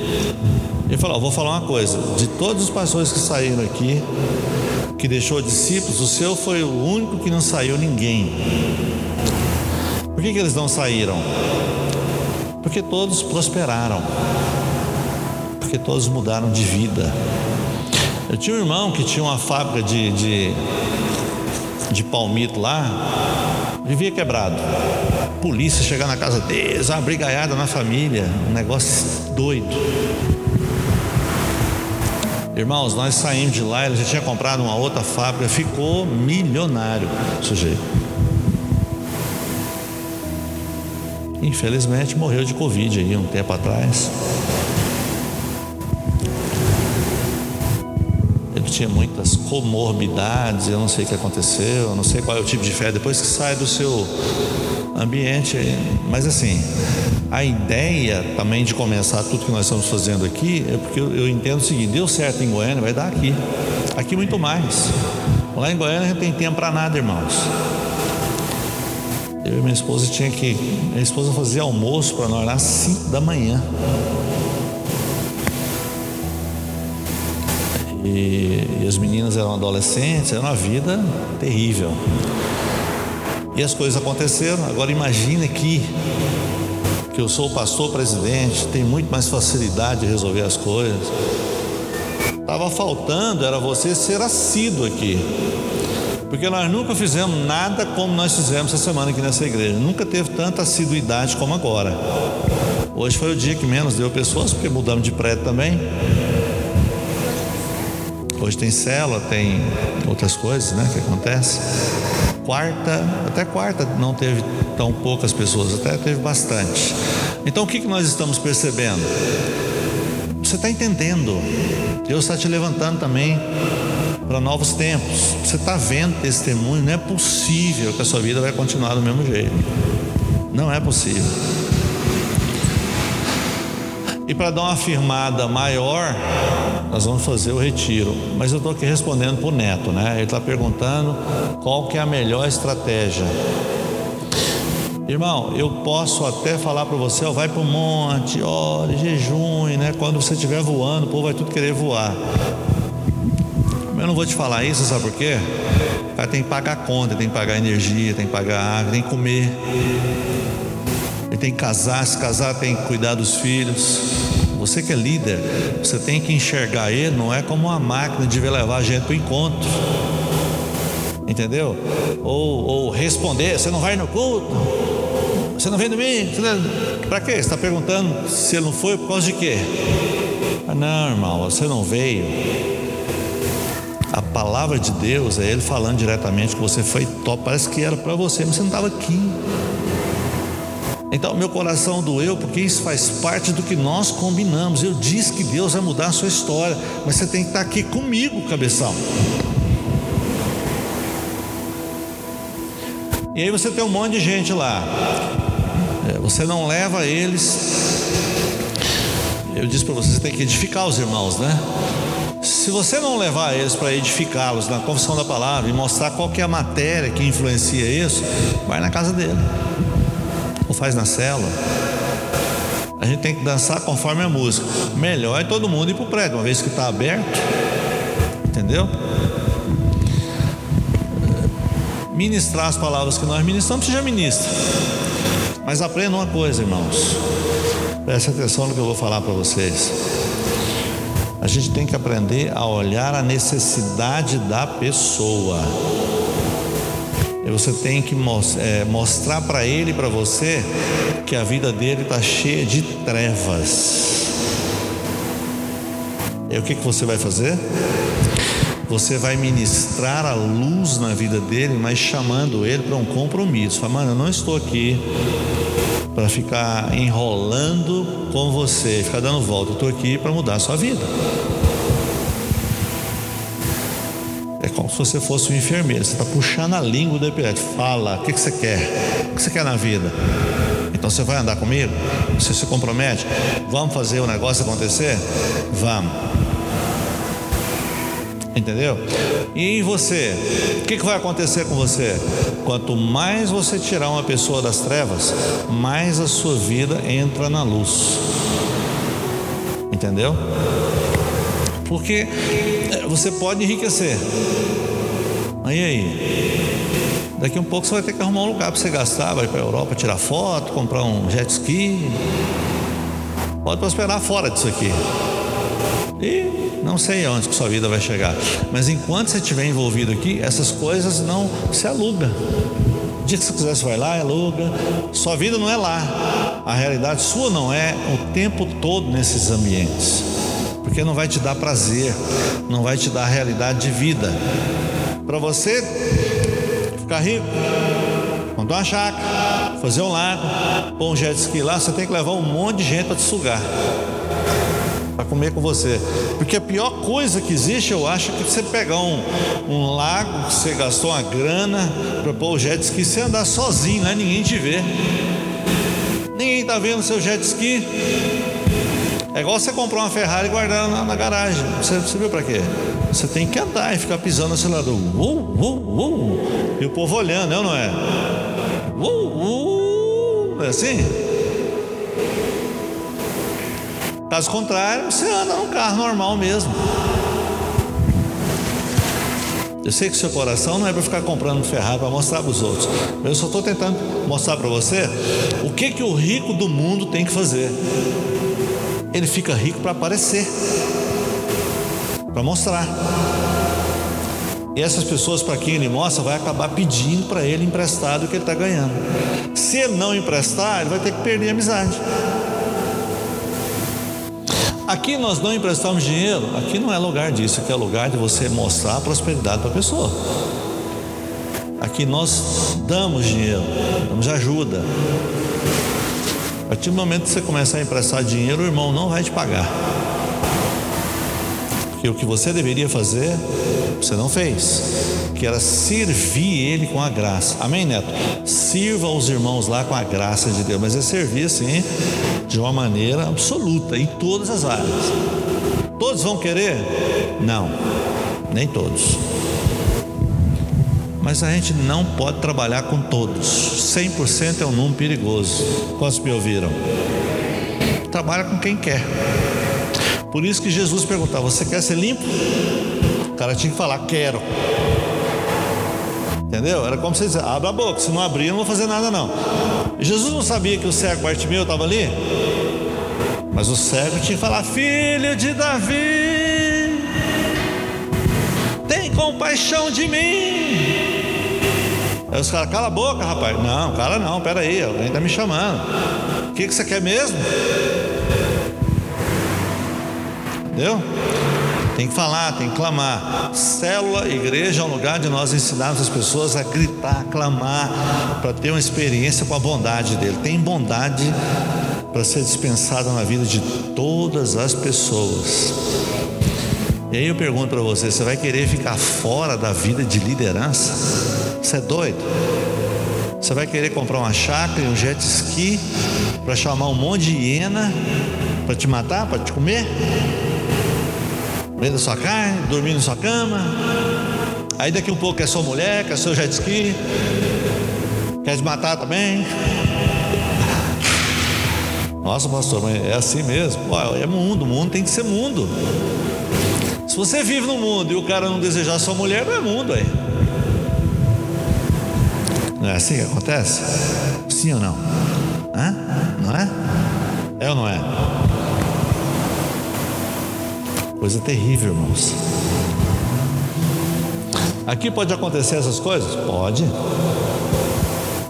Ele falou, vou falar uma coisa, de todos os pastores que saíram aqui, que deixou discípulos, o seu foi o único que não saiu ninguém. Por que, que eles não saíram? Porque todos prosperaram porque todos mudaram de vida. Eu tinha um irmão que tinha uma fábrica de, de, de palmito lá, vivia quebrado. Polícia chegar na casa deles, uma brigaiada na família, um negócio doido. Irmãos, nós saímos de lá, ele já tinha comprado uma outra fábrica, ficou milionário o sujeito. Infelizmente morreu de Covid aí um tempo atrás. Tinha muitas comorbidades, eu não sei o que aconteceu, eu não sei qual é o tipo de fé, depois que sai do seu ambiente, mas assim, a ideia também de começar tudo que nós estamos fazendo aqui é porque eu, entendo o seguinte: deu certo em Goiânia, vai dar aqui, aqui muito mais. Lá em Goiânia a tem tempo para nada, irmãos. Eu e minha esposa tinha que. Minha esposa fazia almoço para nós lá às 5 da manhã. E, e as meninas eram adolescentes, era uma vida terrível. E as coisas aconteceram. Agora imagine aqui que eu sou pastor presidente, tem muito mais facilidade de resolver as coisas. Estava faltando era você ser assíduo aqui. Porque nós nunca fizemos nada como nós fizemos essa semana aqui nessa igreja. Nunca teve tanta assiduidade como agora. Hoje foi o dia que menos deu pessoas, porque mudamos de prédio também. Hoje tem célula, tem outras coisas, né, que acontece. Quarta, até quarta não teve tão poucas pessoas, até teve bastante. Então o que, que nós estamos percebendo? Você está entendendo? Deus está te levantando também para novos tempos. Você está vendo testemunho, não é possível que a sua vida vai continuar do mesmo jeito. Não é possível. E para dar uma afirmada maior, nós vamos fazer o retiro. Mas eu estou aqui respondendo para o neto, né? Ele está perguntando qual que é a melhor estratégia. Irmão, eu posso até falar para você, ó, vai para o monte, ore, jejum, né? Quando você estiver voando, o povo vai tudo querer voar. Eu não vou te falar isso, sabe por quê? O cara tem que pagar conta, tem que pagar energia, tem que pagar água, tem que comer. Tem que casar, se casar tem que cuidar dos filhos. Você que é líder, você tem que enxergar ele, não é como uma máquina de levar a gente para o encontro. Entendeu? Ou, ou responder, você não vai no culto? Você não vem domingo? Para quê? Você está perguntando se ele não foi por causa de quê? Ah, não, irmão, você não veio. A palavra de Deus é Ele falando diretamente que você foi top. Parece que era para você, mas você não estava aqui. Então, meu coração doeu porque isso faz parte do que nós combinamos. Eu disse que Deus vai mudar a sua história, mas você tem que estar aqui comigo, cabeção. E aí você tem um monte de gente lá. É, você não leva eles. Eu disse para você, você tem que edificar os irmãos, né? Se você não levar eles para edificá-los na confissão da palavra e mostrar qual que é a matéria que influencia isso, vai na casa dele. Ou faz na cela. A gente tem que dançar conforme a música. Melhor é todo mundo ir para o prédio, uma vez que está aberto. Entendeu? Ministrar as palavras que nós ministramos, você já ministra. Mas aprenda uma coisa, irmãos. Preste atenção no que eu vou falar para vocês. A gente tem que aprender a olhar a necessidade da pessoa. E você tem que é, mostrar para ele e para você que a vida dele está cheia de trevas. E o que, que você vai fazer? Você vai ministrar a luz na vida dele, mas chamando ele para um compromisso. Fala, mano, eu não estou aqui para ficar enrolando com você, ficar dando volta. Eu estou aqui para mudar a sua vida. Se você fosse um enfermeiro. Você está puxando a língua do epilético. Fala, o que, que você quer? O que você quer na vida? Então você vai andar comigo? Você se compromete? Vamos fazer o negócio acontecer? Vamos. Entendeu? E em você, o que, que vai acontecer com você? Quanto mais você tirar uma pessoa das trevas, mais a sua vida entra na luz. Entendeu? Porque é, você pode enriquecer. Aí aí. Daqui um pouco você vai ter que arrumar um lugar para você gastar, vai para a Europa tirar foto, comprar um jet ski. Pode prosperar fora disso aqui. E não sei aonde que sua vida vai chegar, mas enquanto você estiver envolvido aqui, essas coisas não se alugam. O dia que você quiser, você vai lá, aluga. Sua vida não é lá. A realidade sua não é o tempo todo nesses ambientes. Porque não vai te dar prazer, não vai te dar realidade de vida. Para você ficar rico, montar uma chácara, fazer um lago, pôr um jet ski lá, você tem que levar um monte de gente para te sugar. para comer com você. Porque a pior coisa que existe, eu acho, é que você pegar um, um lago que você gastou uma grana para pôr o jet ski, você andar sozinho, né? ninguém te vê. Ninguém está vendo seu jet ski. É igual você comprar uma Ferrari e guardar na, na garagem. Você, você viu para quê? Você tem que andar e ficar pisando no acelerador. Uh, uh, uh. E o povo olhando, é ou não é? Uh, uh. É assim? Caso contrário, você anda num carro normal mesmo. Eu sei que seu coração não é para ficar comprando Ferrari para mostrar para os outros. Eu só estou tentando mostrar para você o que que o rico do mundo tem que fazer. Ele fica rico para aparecer, para mostrar. E essas pessoas para quem ele mostra vai acabar pedindo para ele emprestado o que ele está ganhando. Se ele não emprestar, ele vai ter que perder a amizade. Aqui nós não emprestamos dinheiro, aqui não é lugar disso, aqui é lugar de você mostrar a prosperidade para a pessoa. Aqui nós damos dinheiro, damos ajuda. Partir do momento que você começar a emprestar dinheiro, o irmão não vai te pagar. Porque o que você deveria fazer, você não fez que era servir ele com a graça. Amém, Neto? Sirva os irmãos lá com a graça de Deus, mas é servir assim, de uma maneira absoluta, em todas as áreas. Todos vão querer? Não, nem todos. Mas a gente não pode trabalhar com todos. 100% é um número perigoso. Quantos me ouviram? Trabalha com quem quer. Por isso que Jesus perguntava: Você quer ser limpo? O cara tinha que falar: Quero. Entendeu? Era como se dizer, abra a boca, se não abrir, eu não vou fazer nada não. Jesus não sabia que o cego Bartimeu estava ali? Mas o cego tinha que falar, filho de Davi, tem compaixão de mim. Aí os caras, cala a boca, rapaz. Não, cala não, peraí, alguém está me chamando. O que, que você quer mesmo? Entendeu? Tem que falar, tem que clamar. Célula, igreja é um lugar de nós ensinarmos as pessoas a gritar, a clamar, para ter uma experiência com a bondade dele. Tem bondade para ser dispensada na vida de todas as pessoas. E aí eu pergunto para você: você vai querer ficar fora da vida de liderança? Você é doido? Você vai querer comprar uma chácara e um jet ski para chamar um monte de hiena para te matar, para te comer? vendo sua carne, dormindo na sua cama. Aí daqui um pouco quer sua mulher, quer seu jet ski, quer te matar também. Nossa, pastor, mas é assim mesmo. Pô, é mundo, mundo tem que ser mundo. Se você vive no mundo e o cara não desejar sua mulher, não é mundo aí. Não é assim que acontece? Sim ou não? Hã? Não é? É ou não é? Coisa terrível, irmãos. Aqui pode acontecer essas coisas? Pode.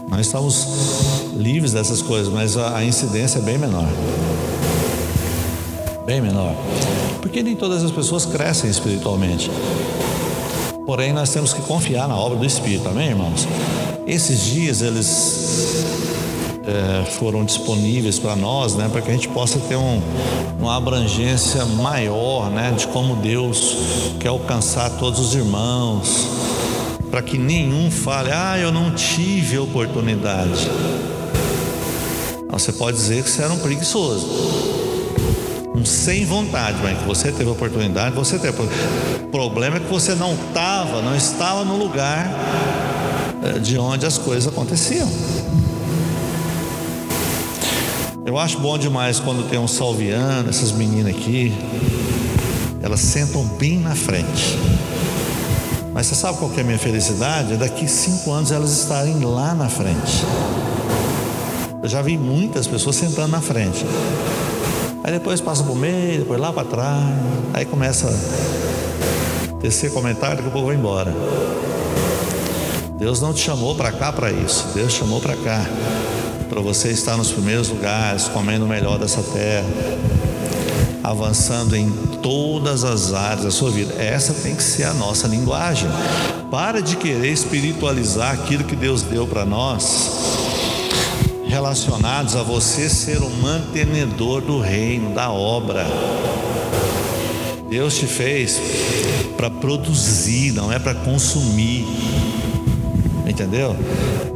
Nós estamos livres dessas coisas, mas a incidência é bem menor. Bem menor. Porque nem todas as pessoas crescem espiritualmente. Porém, nós temos que confiar na obra do Espírito, amém, irmãos? Esses dias eles é, foram disponíveis para nós, né, para que a gente possa ter um, uma abrangência maior, né, de como Deus quer alcançar todos os irmãos, para que nenhum fale, ah, eu não tive oportunidade. Você pode dizer que você era um preguiçoso, um sem vontade, mas que você teve oportunidade, você teve. O problema é que você não estava, não estava no lugar de onde as coisas aconteciam. Eu acho bom demais quando tem um salviano, essas meninas aqui, elas sentam bem na frente. Mas você sabe qual que é a minha felicidade? É daqui cinco anos elas estarem lá na frente. Eu já vi muitas pessoas sentando na frente. Aí depois passa por meio, depois lá para trás. Aí começa a tecer comentário, daqui a pouco vai embora. Deus não te chamou para cá para isso. Deus chamou para cá para você estar nos primeiros lugares, comendo o melhor dessa terra, avançando em todas as áreas da sua vida. Essa tem que ser a nossa linguagem. Para de querer espiritualizar aquilo que Deus deu para nós, relacionados a você ser o mantenedor do reino, da obra. Deus te fez para produzir, não é para consumir. Entendeu?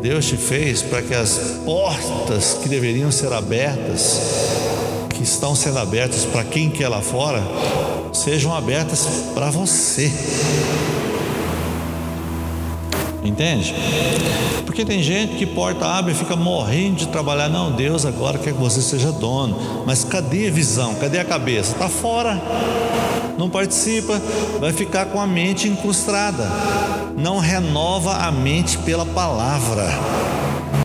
Deus te fez para que as portas que deveriam ser abertas, que estão sendo abertas para quem quer lá fora, sejam abertas para você. Entende? Porque tem gente que porta abre e fica morrendo de trabalhar. Não, Deus agora quer que você seja dono. Mas cadê a visão? Cadê a cabeça? Está fora. Não participa, vai ficar com a mente incrustada. Não renova a mente pela palavra.